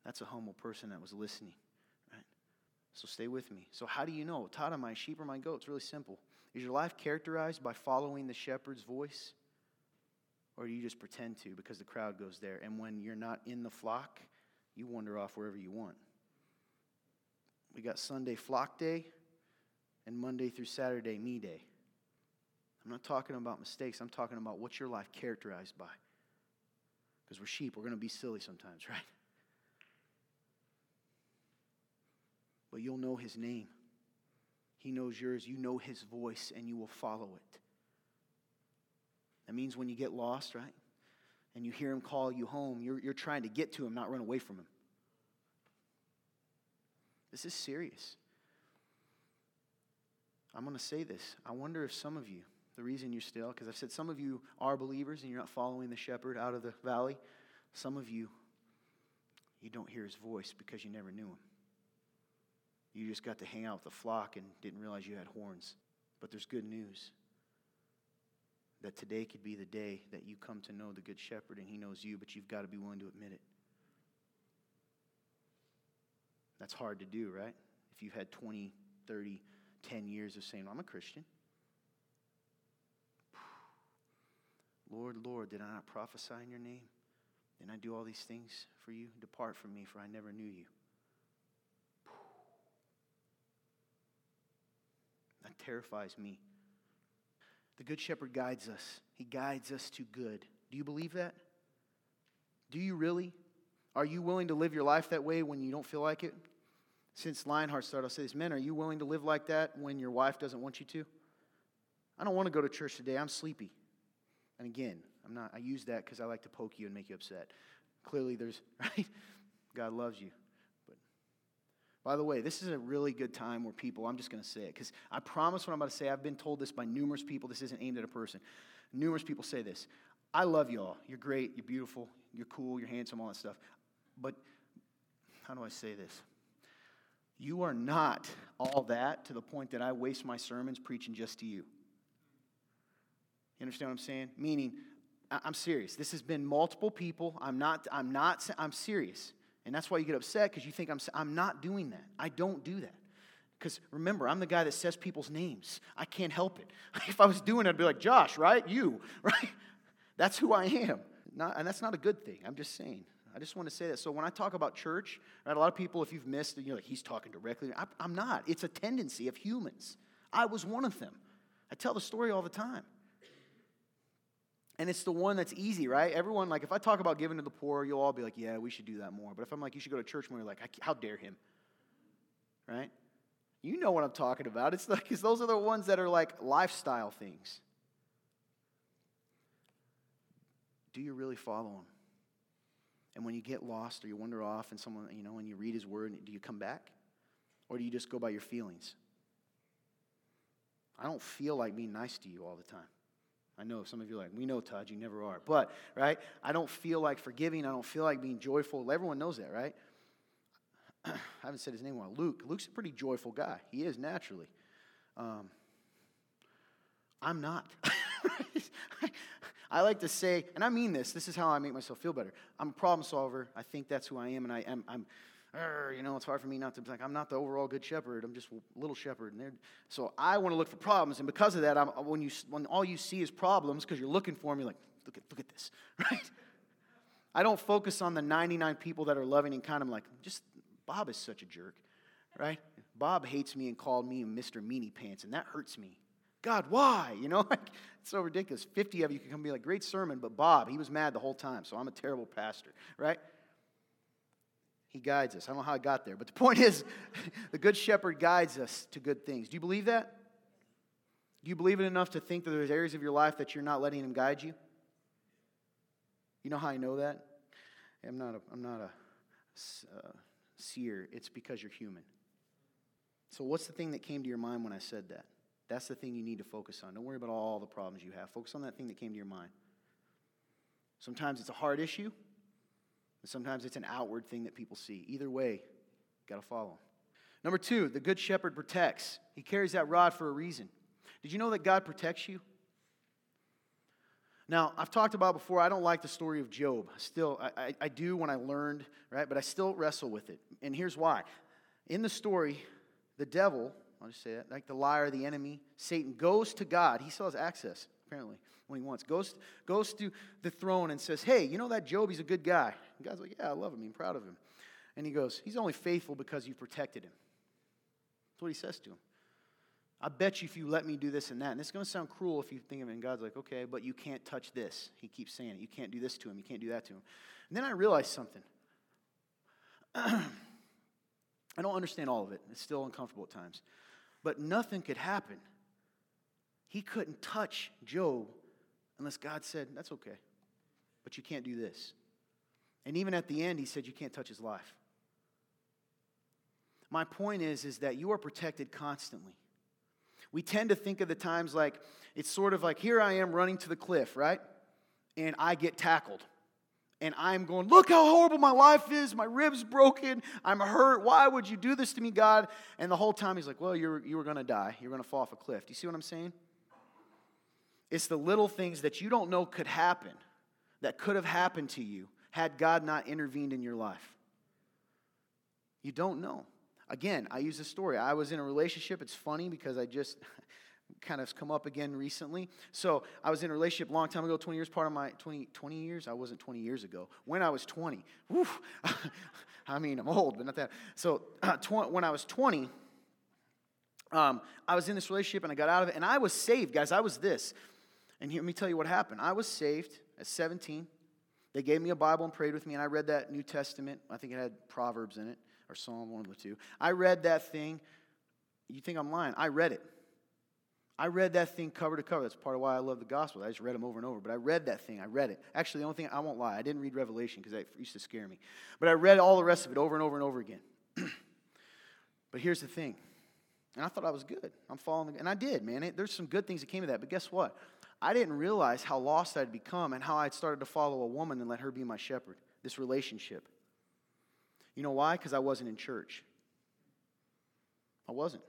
S1: That's a humble person that was listening, right? So stay with me. So, how do you know? Todd, am I sheep or my goat? It's really simple. Is your life characterized by following the shepherd's voice? Or do you just pretend to because the crowd goes there? And when you're not in the flock, you wander off wherever you want. We got Sunday flock day and Monday through Saturday me day. I'm not talking about mistakes. I'm talking about what's your life characterized by. Because we're sheep, we're going to be silly sometimes, right? But you'll know his name. He knows yours. You know his voice, and you will follow it. That means when you get lost, right? And you hear him call you home, you're, you're trying to get to him, not run away from him. This is serious. I'm going to say this. I wonder if some of you, the reason you're still, because I've said some of you are believers and you're not following the shepherd out of the valley. Some of you, you don't hear his voice because you never knew him. You just got to hang out with the flock and didn't realize you had horns. But there's good news that today could be the day that you come to know the good shepherd and he knows you, but you've got to be willing to admit it. That's hard to do, right? If you've had 20, 30, 10 years of saying, I'm a Christian. Lord, Lord, did I not prophesy in your name? Didn't I do all these things for you? Depart from me, for I never knew you. That terrifies me. The Good Shepherd guides us, He guides us to good. Do you believe that? Do you really? Are you willing to live your life that way when you don't feel like it? Since Lionheart started, I'll say this men, are you willing to live like that when your wife doesn't want you to? I don't want to go to church today. I'm sleepy. And again, I'm not, I use that because I like to poke you and make you upset. Clearly, there's, right? God loves you. But by the way, this is a really good time where people, I'm just going to say it because I promise what I'm about to say. I've been told this by numerous people. This isn't aimed at a person. Numerous people say this I love you all. You're great. You're beautiful. You're cool. You're handsome, all that stuff. But how do I say this? You are not all that to the point that I waste my sermons preaching just to you. You understand what I'm saying? Meaning, I'm serious. This has been multiple people. I'm not, I'm not, I'm serious. And that's why you get upset because you think I'm, I'm not doing that. I don't do that. Because remember, I'm the guy that says people's names. I can't help it. If I was doing it, I'd be like, Josh, right? You, right? That's who I am. Not, and that's not a good thing. I'm just saying. I just want to say that. So when I talk about church, right, a lot of people, if you've missed it, you're like, he's talking directly. I, I'm not. It's a tendency of humans. I was one of them. I tell the story all the time. And it's the one that's easy, right? Everyone, like, if I talk about giving to the poor, you'll all be like, yeah, we should do that more. But if I'm like, you should go to church more, you're like, how dare him? Right? You know what I'm talking about. It's like, because those are the ones that are like lifestyle things. Do you really follow him? And when you get lost or you wander off and someone, you know, and you read his word, do you come back? Or do you just go by your feelings? I don't feel like being nice to you all the time. I know some of you are like, we know, Todd, you never are. But, right, I don't feel like forgiving. I don't feel like being joyful. Everyone knows that, right? I haven't said his name in a while. Luke. Luke's a pretty joyful guy. He is naturally. Um, I'm not. I like to say, and I mean this, this is how I make myself feel better. I'm a problem solver. I think that's who I am, and I am, I'm, you know, it's hard for me not to be like, I'm not the overall good shepherd. I'm just a little shepherd. And so I want to look for problems, and because of that, I'm, when, you, when all you see is problems, because you're looking for them, you're like, look at, look at this, right? I don't focus on the 99 people that are loving and kind. I'm like, just Bob is such a jerk, right? Bob hates me and called me Mr. Meanie Pants, and that hurts me. God, why? You know, like, it's so ridiculous. 50 of you can come be like, great sermon, but Bob, he was mad the whole time, so I'm a terrible pastor, right? He guides us. I don't know how I got there, but the point is, the Good Shepherd guides us to good things. Do you believe that? Do you believe it enough to think that there's areas of your life that you're not letting Him guide you? You know how I know that? I'm not a, I'm not a uh, seer. It's because you're human. So, what's the thing that came to your mind when I said that? That's the thing you need to focus on. Don't worry about all the problems you have. Focus on that thing that came to your mind. Sometimes it's a hard issue, and sometimes it's an outward thing that people see. Either way, got to follow. Number two, the good shepherd protects. He carries that rod for a reason. Did you know that God protects you? Now, I've talked about before, I don't like the story of Job. Still, I, I, I, do when I learned, right? But I still wrestle with it. And here's why. In the story, the devil, I'll just say that, like the liar, the enemy, Satan, goes to God. He still has access, apparently, when he wants. Goes, goes to the throne and says, Hey, you know that Job? He's a good guy. And God's like, Yeah, I love him. I'm proud of him. And he goes, He's only faithful because you protected him. That's what he says to him. I bet you if you let me do this and that, and it's going to sound cruel if you think of it, and God's like, okay, but you can't touch this. He keeps saying it. You can't do this to him. You can't do that to him. And then I realized something. I don't understand all of it. It's still uncomfortable at times. But nothing could happen. He couldn't touch Job unless God said, that's okay, but you can't do this. And even at the end, he said, you can't touch his life. My point is, is that you are protected constantly. We tend to think of the times like it's sort of like here I am running to the cliff, right? And I get tackled. And I'm going, look how horrible my life is. My ribs broken. I'm hurt. Why would you do this to me, God? And the whole time he's like, well, you're, you were going to die. You're going to fall off a cliff. Do you see what I'm saying? It's the little things that you don't know could happen, that could have happened to you had God not intervened in your life. You don't know. Again, I use a story. I was in a relationship. It's funny because I just kind of come up again recently. So I was in a relationship a long time ago, 20 years, part of my 20, 20 years. I wasn't 20 years ago. When I was 20, whew, I mean, I'm old, but not that. So uh, tw- when I was 20, um, I was in this relationship and I got out of it, and I was saved, guys. I was this. And here, let me tell you what happened. I was saved at 17. They gave me a Bible and prayed with me, and I read that New Testament. I think it had Proverbs in it or Psalm, one of the two. I read that thing. You think I'm lying? I read it. I read that thing cover to cover. That's part of why I love the gospel. I just read them over and over. But I read that thing. I read it. Actually, the only thing, I won't lie, I didn't read Revelation because that used to scare me. But I read all the rest of it over and over and over again. but here's the thing. And I thought I was good. I'm following, the, and I did, man. It, there's some good things that came of that. But guess what? I didn't realize how lost I'd become and how I'd started to follow a woman and let her be my shepherd. This relationship. You know why? Because I wasn't in church. I wasn't.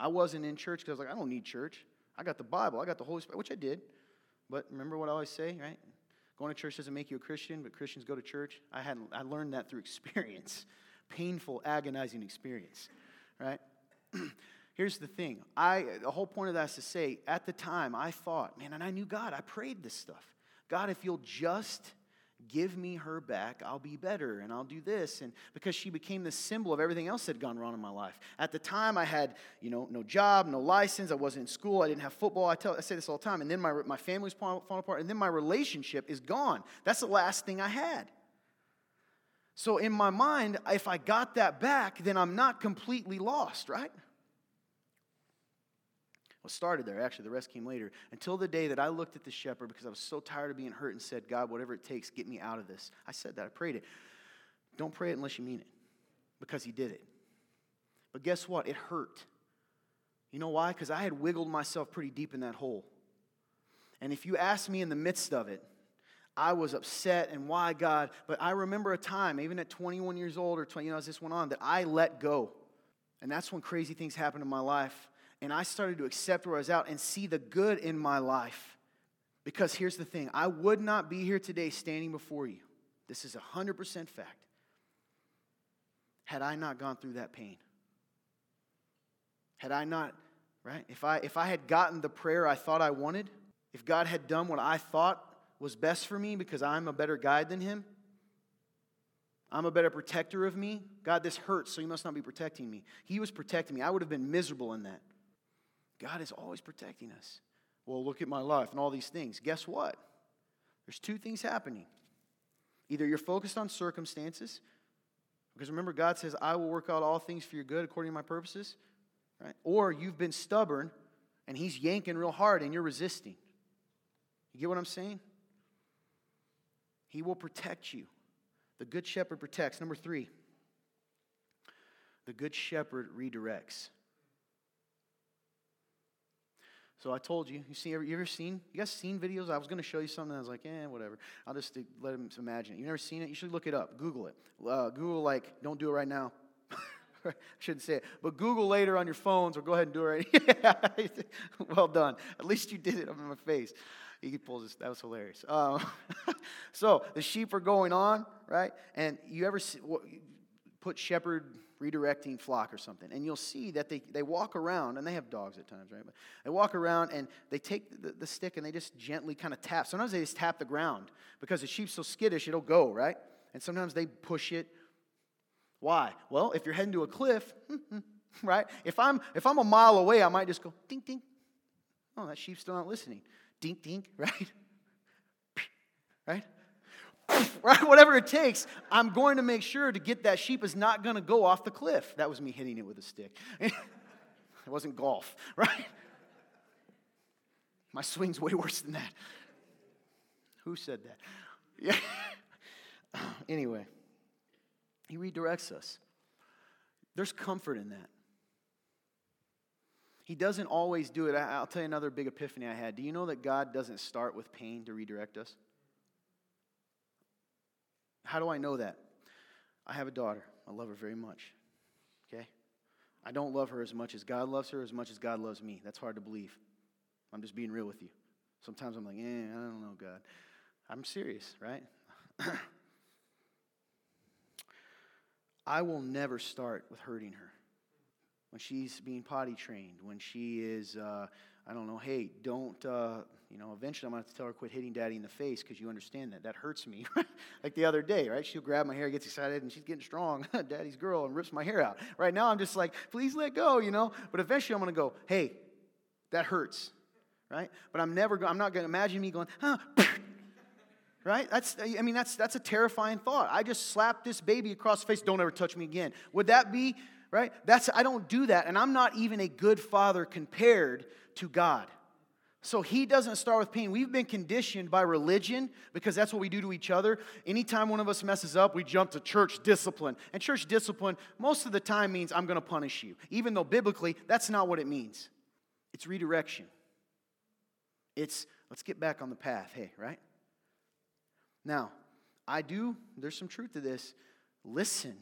S1: I wasn't in church because I was like, I don't need church. I got the Bible, I got the Holy Spirit, which I did. But remember what I always say, right? Going to church doesn't make you a Christian, but Christians go to church. I had I learned that through experience, painful, agonizing experience, right? Here's the thing. I the whole point of that is to say, at the time, I thought, man, and I knew God. I prayed this stuff. God, if you'll just give me her back, I'll be better and I'll do this. And because she became the symbol of everything else that had gone wrong in my life. At the time, I had, you know, no job, no license, I wasn't in school, I didn't have football. I, tell, I say this all the time. And then my, my family's falling apart, and then my relationship is gone. That's the last thing I had. So in my mind, if I got that back, then I'm not completely lost, right? Well, started there. Actually, the rest came later. Until the day that I looked at the shepherd because I was so tired of being hurt and said, God, whatever it takes, get me out of this. I said that. I prayed it. Don't pray it unless you mean it because he did it. But guess what? It hurt. You know why? Because I had wiggled myself pretty deep in that hole. And if you ask me in the midst of it, I was upset and why God, but I remember a time, even at 21 years old or 20, you know, as this went on, that I let go. And that's when crazy things happened in my life and I started to accept where I was out and see the good in my life. Because here's the thing I would not be here today standing before you. This is 100% fact. Had I not gone through that pain. Had I not, right? If I if I had gotten the prayer I thought I wanted, if God had done what I thought was best for me because I'm a better guide than him, I'm a better protector of me. God, this hurts, so you must not be protecting me. He was protecting me. I would have been miserable in that. God is always protecting us. Well, look at my life and all these things. Guess what? There's two things happening. Either you're focused on circumstances, because remember, God says, I will work out all things for your good according to my purposes, right? Or you've been stubborn and He's yanking real hard and you're resisting. You get what I'm saying? He will protect you. The good shepherd protects. Number three, the good shepherd redirects. So I told you, you see, you ever seen, you guys seen videos? I was going to show you something. I was like, eh, whatever. I'll just let them imagine it. You never seen it? You should look it up. Google it. Uh, Google, like, don't do it right now. I shouldn't say it. But Google later on your phones or go ahead and do it right Well done. At least you did it. I'm in my face. He pulls this. That was hilarious. Um, so the sheep are going on, right? And you ever see, put shepherd redirecting flock or something, and you'll see that they, they walk around, and they have dogs at times, right? But they walk around and they take the, the stick and they just gently kind of tap. Sometimes they just tap the ground because the sheep's so skittish, it'll go, right? And sometimes they push it. Why? Well, if you're heading to a cliff, right? If I'm if I'm a mile away, I might just go ding ding. Oh, that sheep's still not listening dink, dink, right? right? right? Whatever it takes, I'm going to make sure to get that sheep is not going to go off the cliff. That was me hitting it with a stick. it wasn't golf, right? My swing's way worse than that. Who said that? Yeah. anyway, he redirects us. There's comfort in that. He doesn't always do it. I'll tell you another big epiphany I had. Do you know that God doesn't start with pain to redirect us? How do I know that? I have a daughter. I love her very much. Okay? I don't love her as much as God loves her, as much as God loves me. That's hard to believe. I'm just being real with you. Sometimes I'm like, eh, I don't know, God. I'm serious, right? I will never start with hurting her when she's being potty trained, when she is, uh, I don't know, hey, don't, uh, you know, eventually I'm going to have to tell her quit hitting daddy in the face because you understand that. That hurts me. like the other day, right? She'll grab my hair, gets excited, and she's getting strong, daddy's girl, and rips my hair out. Right now, I'm just like, please let go, you know? But eventually I'm going to go, hey, that hurts, right? But I'm never, going I'm not going to imagine me going, huh, right? That's, I mean, that's, that's a terrifying thought. I just slapped this baby across the face, don't ever touch me again. Would that be right? That's I don't do that, and I'm not even a good father compared to God. So he doesn't start with pain. We've been conditioned by religion because that's what we do to each other. Anytime one of us messes up, we jump to church discipline. And church discipline, most of the time, means I'm going to punish you, even though biblically, that's not what it means. It's redirection. It's let's get back on the path, hey, right? Now, I do, there's some truth to this. Listen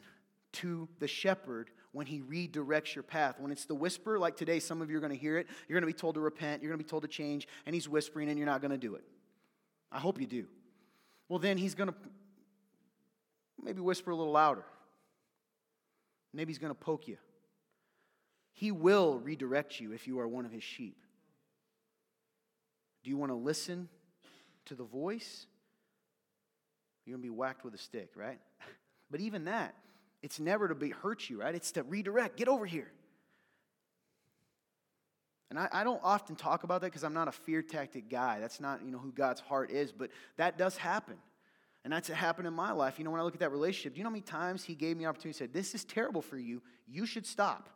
S1: to the shepherd when he redirects your path. When it's the whisper, like today, some of you are going to hear it. You're going to be told to repent. You're going to be told to change, and he's whispering, and you're not going to do it. I hope you do. Well, then he's going to maybe whisper a little louder. Maybe he's going to poke you. He will redirect you if you are one of his sheep. Do you want to listen to the voice? You're going to be whacked with a stick, right? But even that, it's never to be hurt you, right? It's to redirect. Get over here. And I, I don't often talk about that because I'm not a fear tactic guy. That's not, you know, who God's heart is, but that does happen. And that's happened in my life. You know, when I look at that relationship, do you know how many times he gave me opportunity and said, This is terrible for you. You should stop.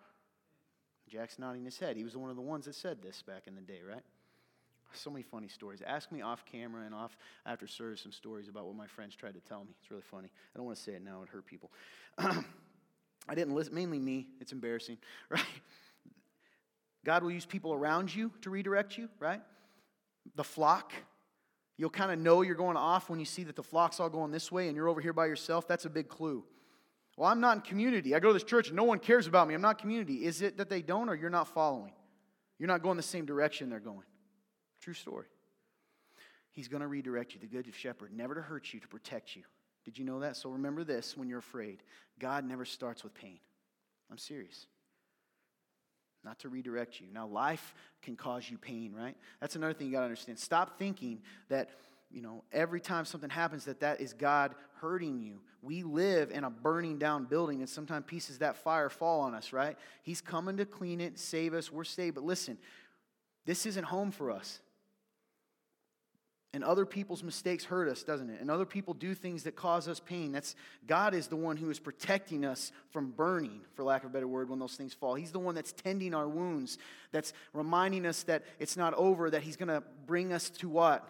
S1: Jack's nodding his head. He was one of the ones that said this back in the day, right? So many funny stories. Ask me off camera and off after service some stories about what my friends tried to tell me. It's really funny. I don't want to say it now, it hurt people. I didn't listen, mainly me. It's embarrassing, right? God will use people around you to redirect you, right? The flock. You'll kind of know you're going off when you see that the flock's all going this way and you're over here by yourself. That's a big clue. Well, I'm not in community. I go to this church and no one cares about me. I'm not community. Is it that they don't or you're not following? You're not going the same direction they're going. True story. He's going to redirect you, the good shepherd, never to hurt you, to protect you. Did you know that? So remember this when you're afraid God never starts with pain. I'm serious. Not to redirect you. Now, life can cause you pain, right? That's another thing you got to understand. Stop thinking that, you know, every time something happens, that that is God hurting you. We live in a burning down building, and sometimes pieces that fire fall on us, right? He's coming to clean it, save us, we're saved. But listen, this isn't home for us. And other people's mistakes hurt us, doesn't it? And other people do things that cause us pain. That's God is the one who is protecting us from burning, for lack of a better word, when those things fall. He's the one that's tending our wounds, that's reminding us that it's not over, that He's going to bring us to what?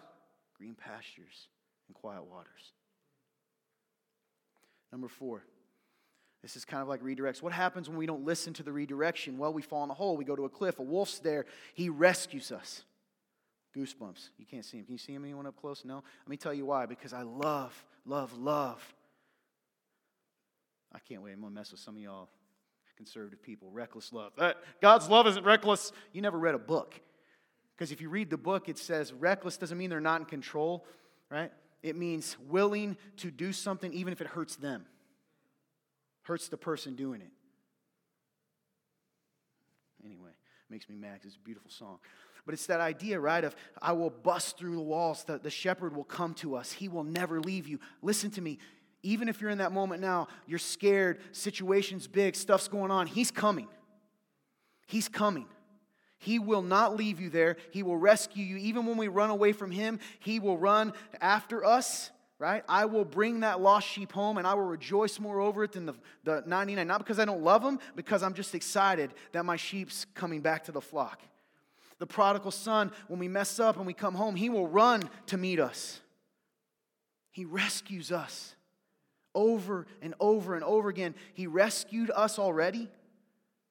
S1: Green pastures and quiet waters. Number four. This is kind of like redirects. What happens when we don't listen to the redirection? Well, we fall in a hole. We go to a cliff. A wolf's there. He rescues us. Goosebumps. You can't see him. Can you see him? Anyone up close? No? Let me tell you why. Because I love, love, love. I can't wait. I'm going to mess with some of y'all conservative people. Reckless love. Uh, God's love isn't reckless. You never read a book. Because if you read the book, it says reckless doesn't mean they're not in control, right? It means willing to do something even if it hurts them, hurts the person doing it. Anyway, makes me mad. It's a beautiful song. But it's that idea, right, of I will bust through the walls. The, the shepherd will come to us. He will never leave you. Listen to me. Even if you're in that moment now, you're scared, situation's big, stuff's going on, he's coming. He's coming. He will not leave you there. He will rescue you. Even when we run away from him, he will run after us right? I will bring that lost sheep home and I will rejoice more over it than the, the 99. Not because I don't love them, because I'm just excited that my sheep's coming back to the flock. The prodigal son, when we mess up and we come home, he will run to meet us. He rescues us over and over and over again. He rescued us already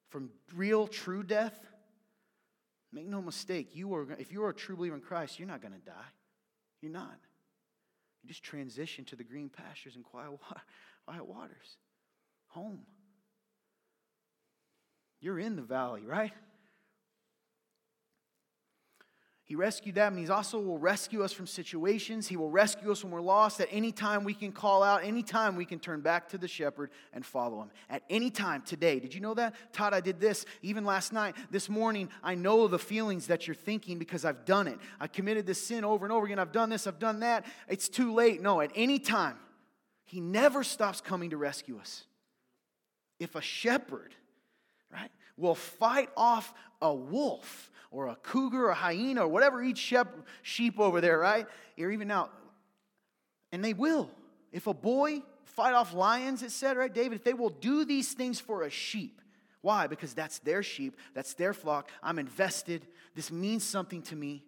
S1: from real, true death. Make no mistake, you are, if you are a true believer in Christ, you're not going to die. You're not. You just transition to the green pastures and quiet, quiet waters. Home. You're in the valley, right? He rescued them, and He also will rescue us from situations. He will rescue us when we're lost. At any time, we can call out. Any time, we can turn back to the shepherd and follow Him. At any time today. Did you know that? Todd, I did this even last night. This morning, I know the feelings that you're thinking because I've done it. I committed this sin over and over again. I've done this, I've done that. It's too late. No, at any time, He never stops coming to rescue us. If a shepherd, right, will fight off a wolf, or a cougar or hyena or whatever eats sheep over there, right? Or even now. And they will. If a boy fight off lions, it said, right, David, if they will do these things for a sheep. Why? Because that's their sheep, that's their flock. I'm invested. This means something to me.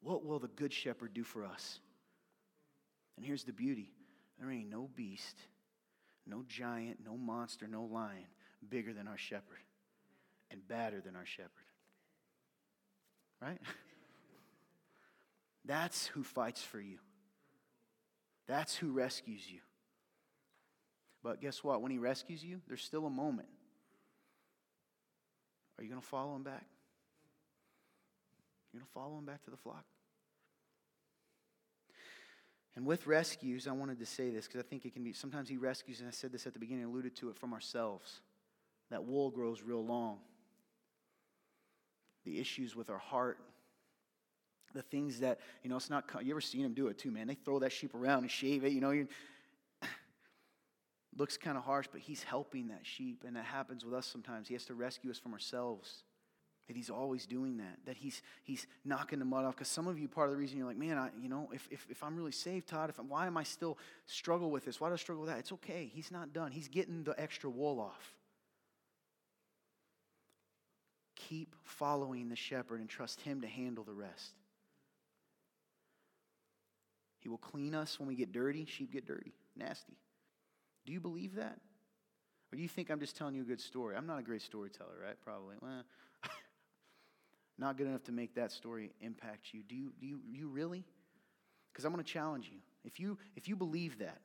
S1: What will the good shepherd do for us? And here's the beauty there ain't no beast, no giant, no monster, no lion bigger than our shepherd and badder than our shepherd right? That's who fights for you. That's who rescues you. But guess what? When he rescues you, there's still a moment. Are you going to follow him back? You're going to follow him back to the flock? And with rescues, I wanted to say this because I think it can be sometimes he rescues, and I said this at the beginning, alluded to it from ourselves. That wool grows real long the issues with our heart, the things that, you know, it's not, you ever seen them do it too, man? They throw that sheep around and shave it, you know, looks kind of harsh, but he's helping that sheep, and that happens with us sometimes. He has to rescue us from ourselves. That he's always doing that, that he's he's knocking the mud off. Because some of you, part of the reason you're like, man, I, you know, if, if, if I'm really saved, Todd, if I'm, why am I still struggle with this? Why do I struggle with that? It's okay. He's not done. He's getting the extra wool off. Keep following the shepherd and trust him to handle the rest. He will clean us when we get dirty. Sheep get dirty, nasty. Do you believe that? Or do you think I'm just telling you a good story? I'm not a great storyteller, right? Probably. Well, not good enough to make that story impact you. Do you, do you, you really? Because I'm going to challenge you. If you if you believe that,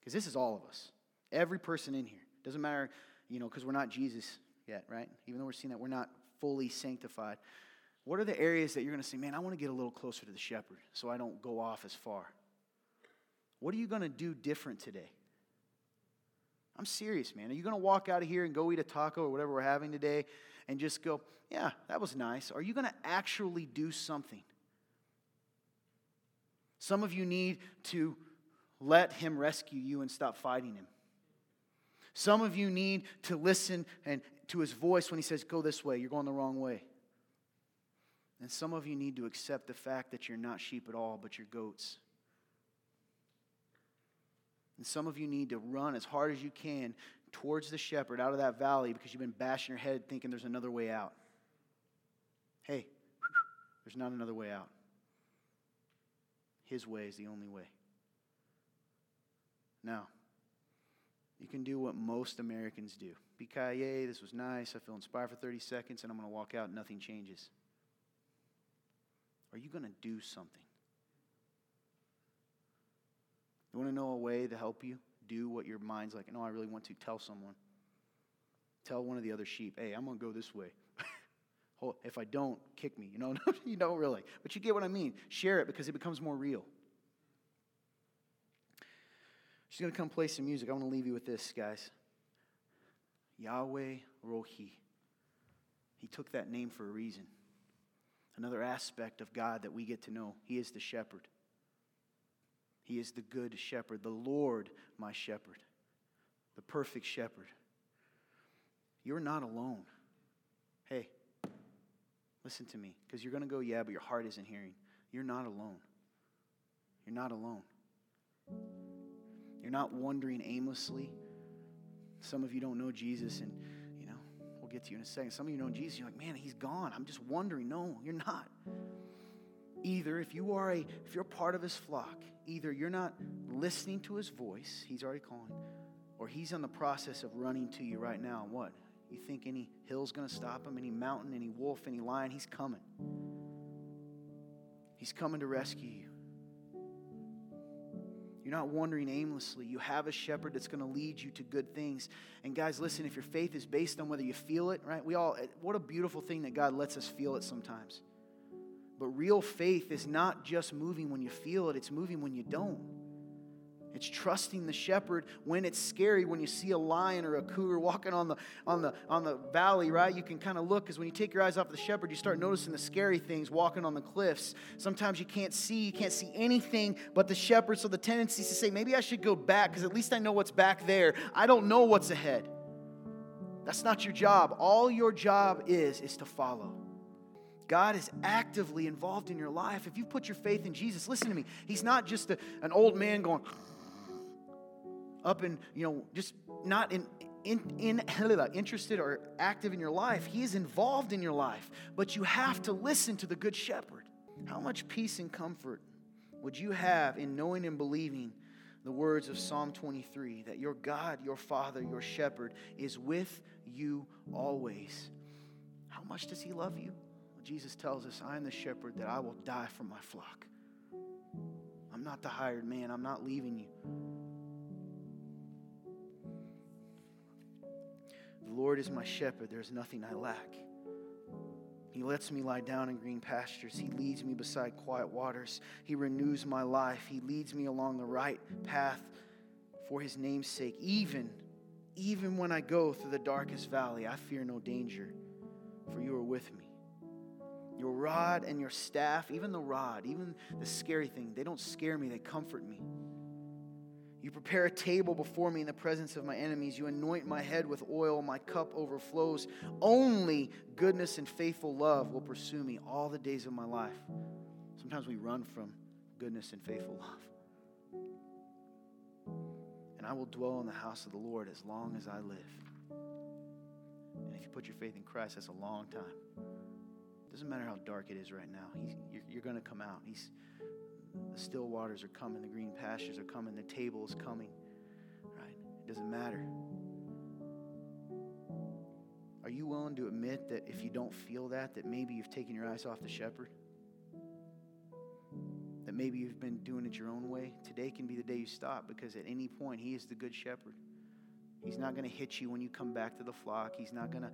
S1: because this is all of us, every person in here, doesn't matter, you know, because we're not Jesus yet, right? Even though we're seeing that we're not fully sanctified.
S2: What are the areas that you're going to say, man, I want to get a little closer to the shepherd so I don't go off as far? What are you going to do different today? I'm serious, man. Are you going to walk out of here and go eat a taco or whatever we're having today and just go, yeah, that was nice? Are you going to actually do something? Some of you need to let him rescue you and stop fighting him. Some of you need to listen and to his voice when he says, Go this way, you're going the wrong way. And some of you need to accept the fact that you're not sheep at all, but you're goats. And some of you need to run as hard as you can towards the shepherd out of that valley because you've been bashing your head thinking there's another way out. Hey, there's not another way out. His way is the only way. Now, you can do what most Americans do. Be yay, this was nice. I feel inspired for 30 seconds, and I'm going to walk out nothing changes. Are you going to do something? You want to know a way to help you do what your mind's like? No, I really want to tell someone. Tell one of the other sheep, hey, I'm going to go this way. if I don't, kick me. You know, you don't really. But you get what I mean. Share it because it becomes more real. She's going to come play some music. I want to leave you with this, guys. Yahweh Rohi. He took that name for a reason. Another aspect of God that we get to know. He is the shepherd. He is the good shepherd, the Lord, my shepherd, the perfect shepherd. You're not alone. Hey, listen to me, because you're going to go, yeah, but your heart isn't hearing. You're not alone. You're not alone. You're not wandering aimlessly. Some of you don't know Jesus, and you know, we'll get to you in a second. Some of you know Jesus, you're like, man, he's gone. I'm just wondering. No, you're not. Either if you are a if you're part of his flock, either you're not listening to his voice, he's already calling, or he's in the process of running to you right now. What? You think any hill's gonna stop him, any mountain, any wolf, any lion? He's coming. He's coming to rescue you. Not wandering aimlessly. You have a shepherd that's going to lead you to good things. And guys, listen, if your faith is based on whether you feel it, right? We all, eh, what a beautiful thing that God lets us feel it sometimes. But real faith is not just moving when you feel it, it's moving when you don't. It's trusting the shepherd when it's scary, when you see a lion or a cougar walking on the, on the, on the valley, right? You can kind of look because when you take your eyes off the shepherd, you start noticing the scary things walking on the cliffs. Sometimes you can't see, you can't see anything but the shepherd. So the tendency is to say, maybe I should go back because at least I know what's back there. I don't know what's ahead. That's not your job. All your job is, is to follow. God is actively involved in your life. If you put your faith in Jesus, listen to me. He's not just a, an old man going, up and, you know, just not in, in, in, interested or active in your life. He is involved in your life. But you have to listen to the Good Shepherd. How much peace and comfort would you have in knowing and believing the words of Psalm 23 that your God, your Father, your Shepherd is with you always? How much does He love you? Well, Jesus tells us, I am the shepherd that I will die for my flock. I'm not the hired man, I'm not leaving you. Lord is my shepherd, there is nothing I lack. He lets me lie down in green pastures. He leads me beside quiet waters. He renews my life. He leads me along the right path for his name's sake. Even, even when I go through the darkest valley, I fear no danger, for you are with me. Your rod and your staff, even the rod, even the scary thing, they don't scare me, they comfort me. You prepare a table before me in the presence of my enemies. You anoint my head with oil. My cup overflows. Only goodness and faithful love will pursue me all the days of my life. Sometimes we run from goodness and faithful love. And I will dwell in the house of the Lord as long as I live. And if you put your faith in Christ, that's a long time. Doesn't matter how dark it is right now. He's, you're, you're going to come out. He's the still waters are coming, the green pastures are coming, the table is coming. Right? It doesn't matter. Are you willing to admit that if you don't feel that, that maybe you've taken your eyes off the shepherd? That maybe you've been doing it your own way? Today can be the day you stop because at any point, He is the good shepherd. He's not going to hit you when you come back to the flock. He's not going to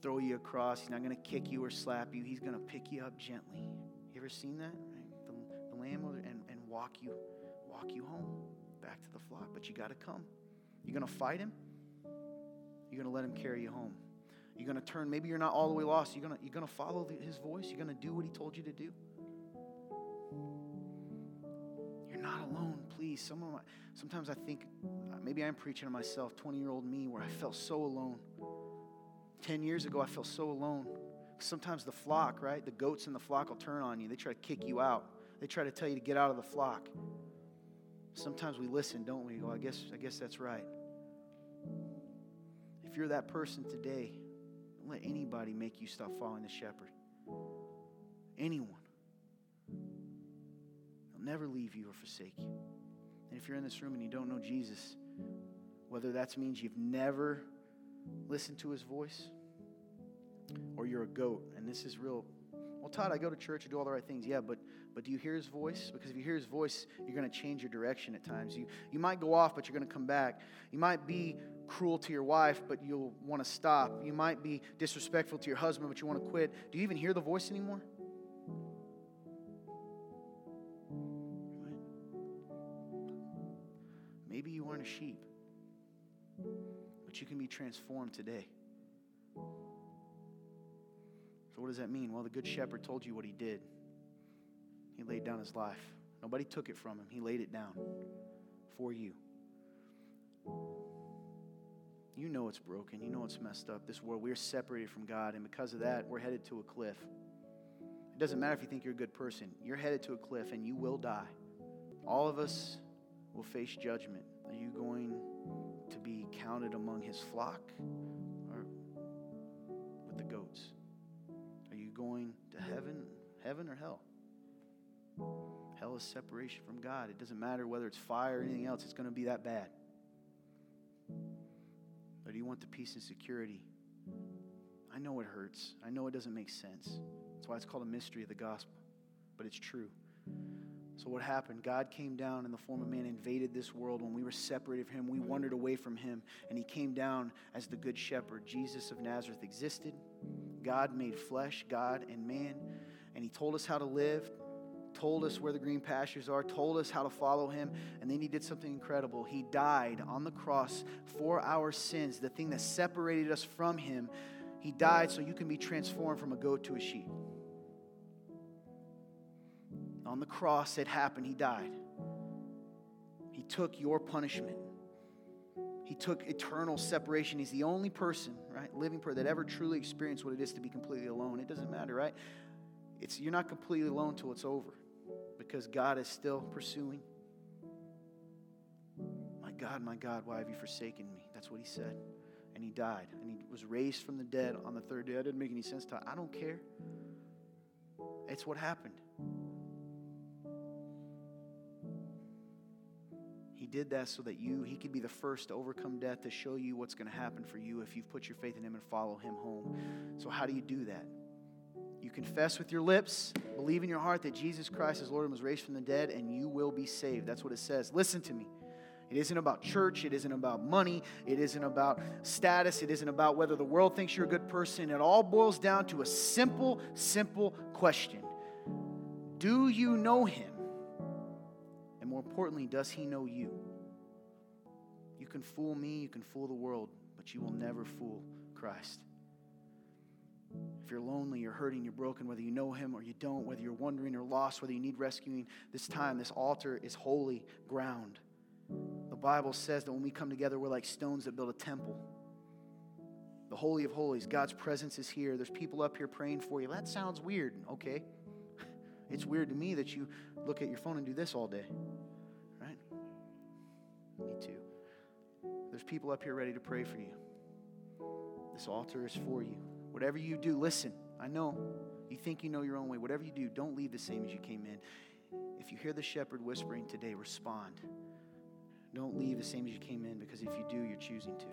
S2: throw you across. He's not going to kick you or slap you. He's going to pick you up gently. You ever seen that? Lamb and, and walk you, walk you home back to the flock. But you got to come. You're going to fight him. You're going to let him carry you home. You're going to turn. Maybe you're not all the way lost. You're going you're to follow the, his voice. You're going to do what he told you to do. You're not alone, please. Some my, sometimes I think uh, maybe I'm preaching to myself, 20 year old me, where I felt so alone. 10 years ago, I felt so alone. Sometimes the flock, right? The goats in the flock will turn on you. They try to kick you out. They try to tell you to get out of the flock. Sometimes we listen, don't we? Go, I guess, I guess that's right. If you're that person today, don't let anybody make you stop following the shepherd. Anyone. He'll never leave you or forsake you. And if you're in this room and you don't know Jesus, whether that means you've never listened to his voice or you're a goat and this is real well todd i go to church and do all the right things. Yeah but but do you hear his voice? Because if you hear his voice you're going to change your direction at times. You you might go off but you're going to come back. You might be cruel to your wife but you'll want to stop. You might be disrespectful to your husband but you want to quit. Do you even hear the voice anymore? Maybe you aren't a sheep but you can be transformed today. So, what does that mean? Well, the Good Shepherd told you what he did. He laid down his life. Nobody took it from him, he laid it down for you. You know it's broken. You know it's messed up. This world, we're separated from God, and because of that, we're headed to a cliff. It doesn't matter if you think you're a good person, you're headed to a cliff and you will die. All of us will face judgment. Are you going to be counted among his flock or with the goats? Going to heaven, heaven or hell? Hell is separation from God. It doesn't matter whether it's fire or anything else, it's going to be that bad. Or do you want the peace and security? I know it hurts. I know it doesn't make sense. That's why it's called a mystery of the gospel, but it's true. So, what happened? God came down in the form of man, invaded this world. When we were separated from Him, we wandered away from Him, and He came down as the Good Shepherd. Jesus of Nazareth existed. God made flesh, God and man, and He told us how to live, told us where the green pastures are, told us how to follow Him, and then He did something incredible. He died on the cross for our sins, the thing that separated us from Him. He died so you can be transformed from a goat to a sheep. On the cross, it happened. He died. He took your punishment. He took eternal separation. He's the only person, right, living person that ever truly experienced what it is to be completely alone. It doesn't matter, right? It's you're not completely alone till it's over, because God is still pursuing. My God, my God, why have you forsaken me? That's what he said. And he died. And he was raised from the dead on the third day. That didn't make any sense to I don't care. It's what happened. He did that so that you, he could be the first to overcome death to show you what's going to happen for you if you've put your faith in him and follow him home. So, how do you do that? You confess with your lips, believe in your heart that Jesus Christ is Lord and was raised from the dead, and you will be saved. That's what it says. Listen to me. It isn't about church. It isn't about money. It isn't about status. It isn't about whether the world thinks you're a good person. It all boils down to a simple, simple question Do you know him? Importantly, does he know you? You can fool me, you can fool the world, but you will never fool Christ. If you're lonely, you're hurting, you're broken, whether you know him or you don't, whether you're wondering or lost, whether you need rescuing, this time, this altar is holy ground. The Bible says that when we come together, we're like stones that build a temple. The Holy of Holies, God's presence is here. There's people up here praying for you. That sounds weird, okay? It's weird to me that you look at your phone and do this all day, There's people up here ready to pray for you. This altar is for you. Whatever you do, listen, I know you think you know your own way. Whatever you do, don't leave the same as you came in. If you hear the shepherd whispering today, respond. Don't leave the same as you came in because if you do, you're choosing to.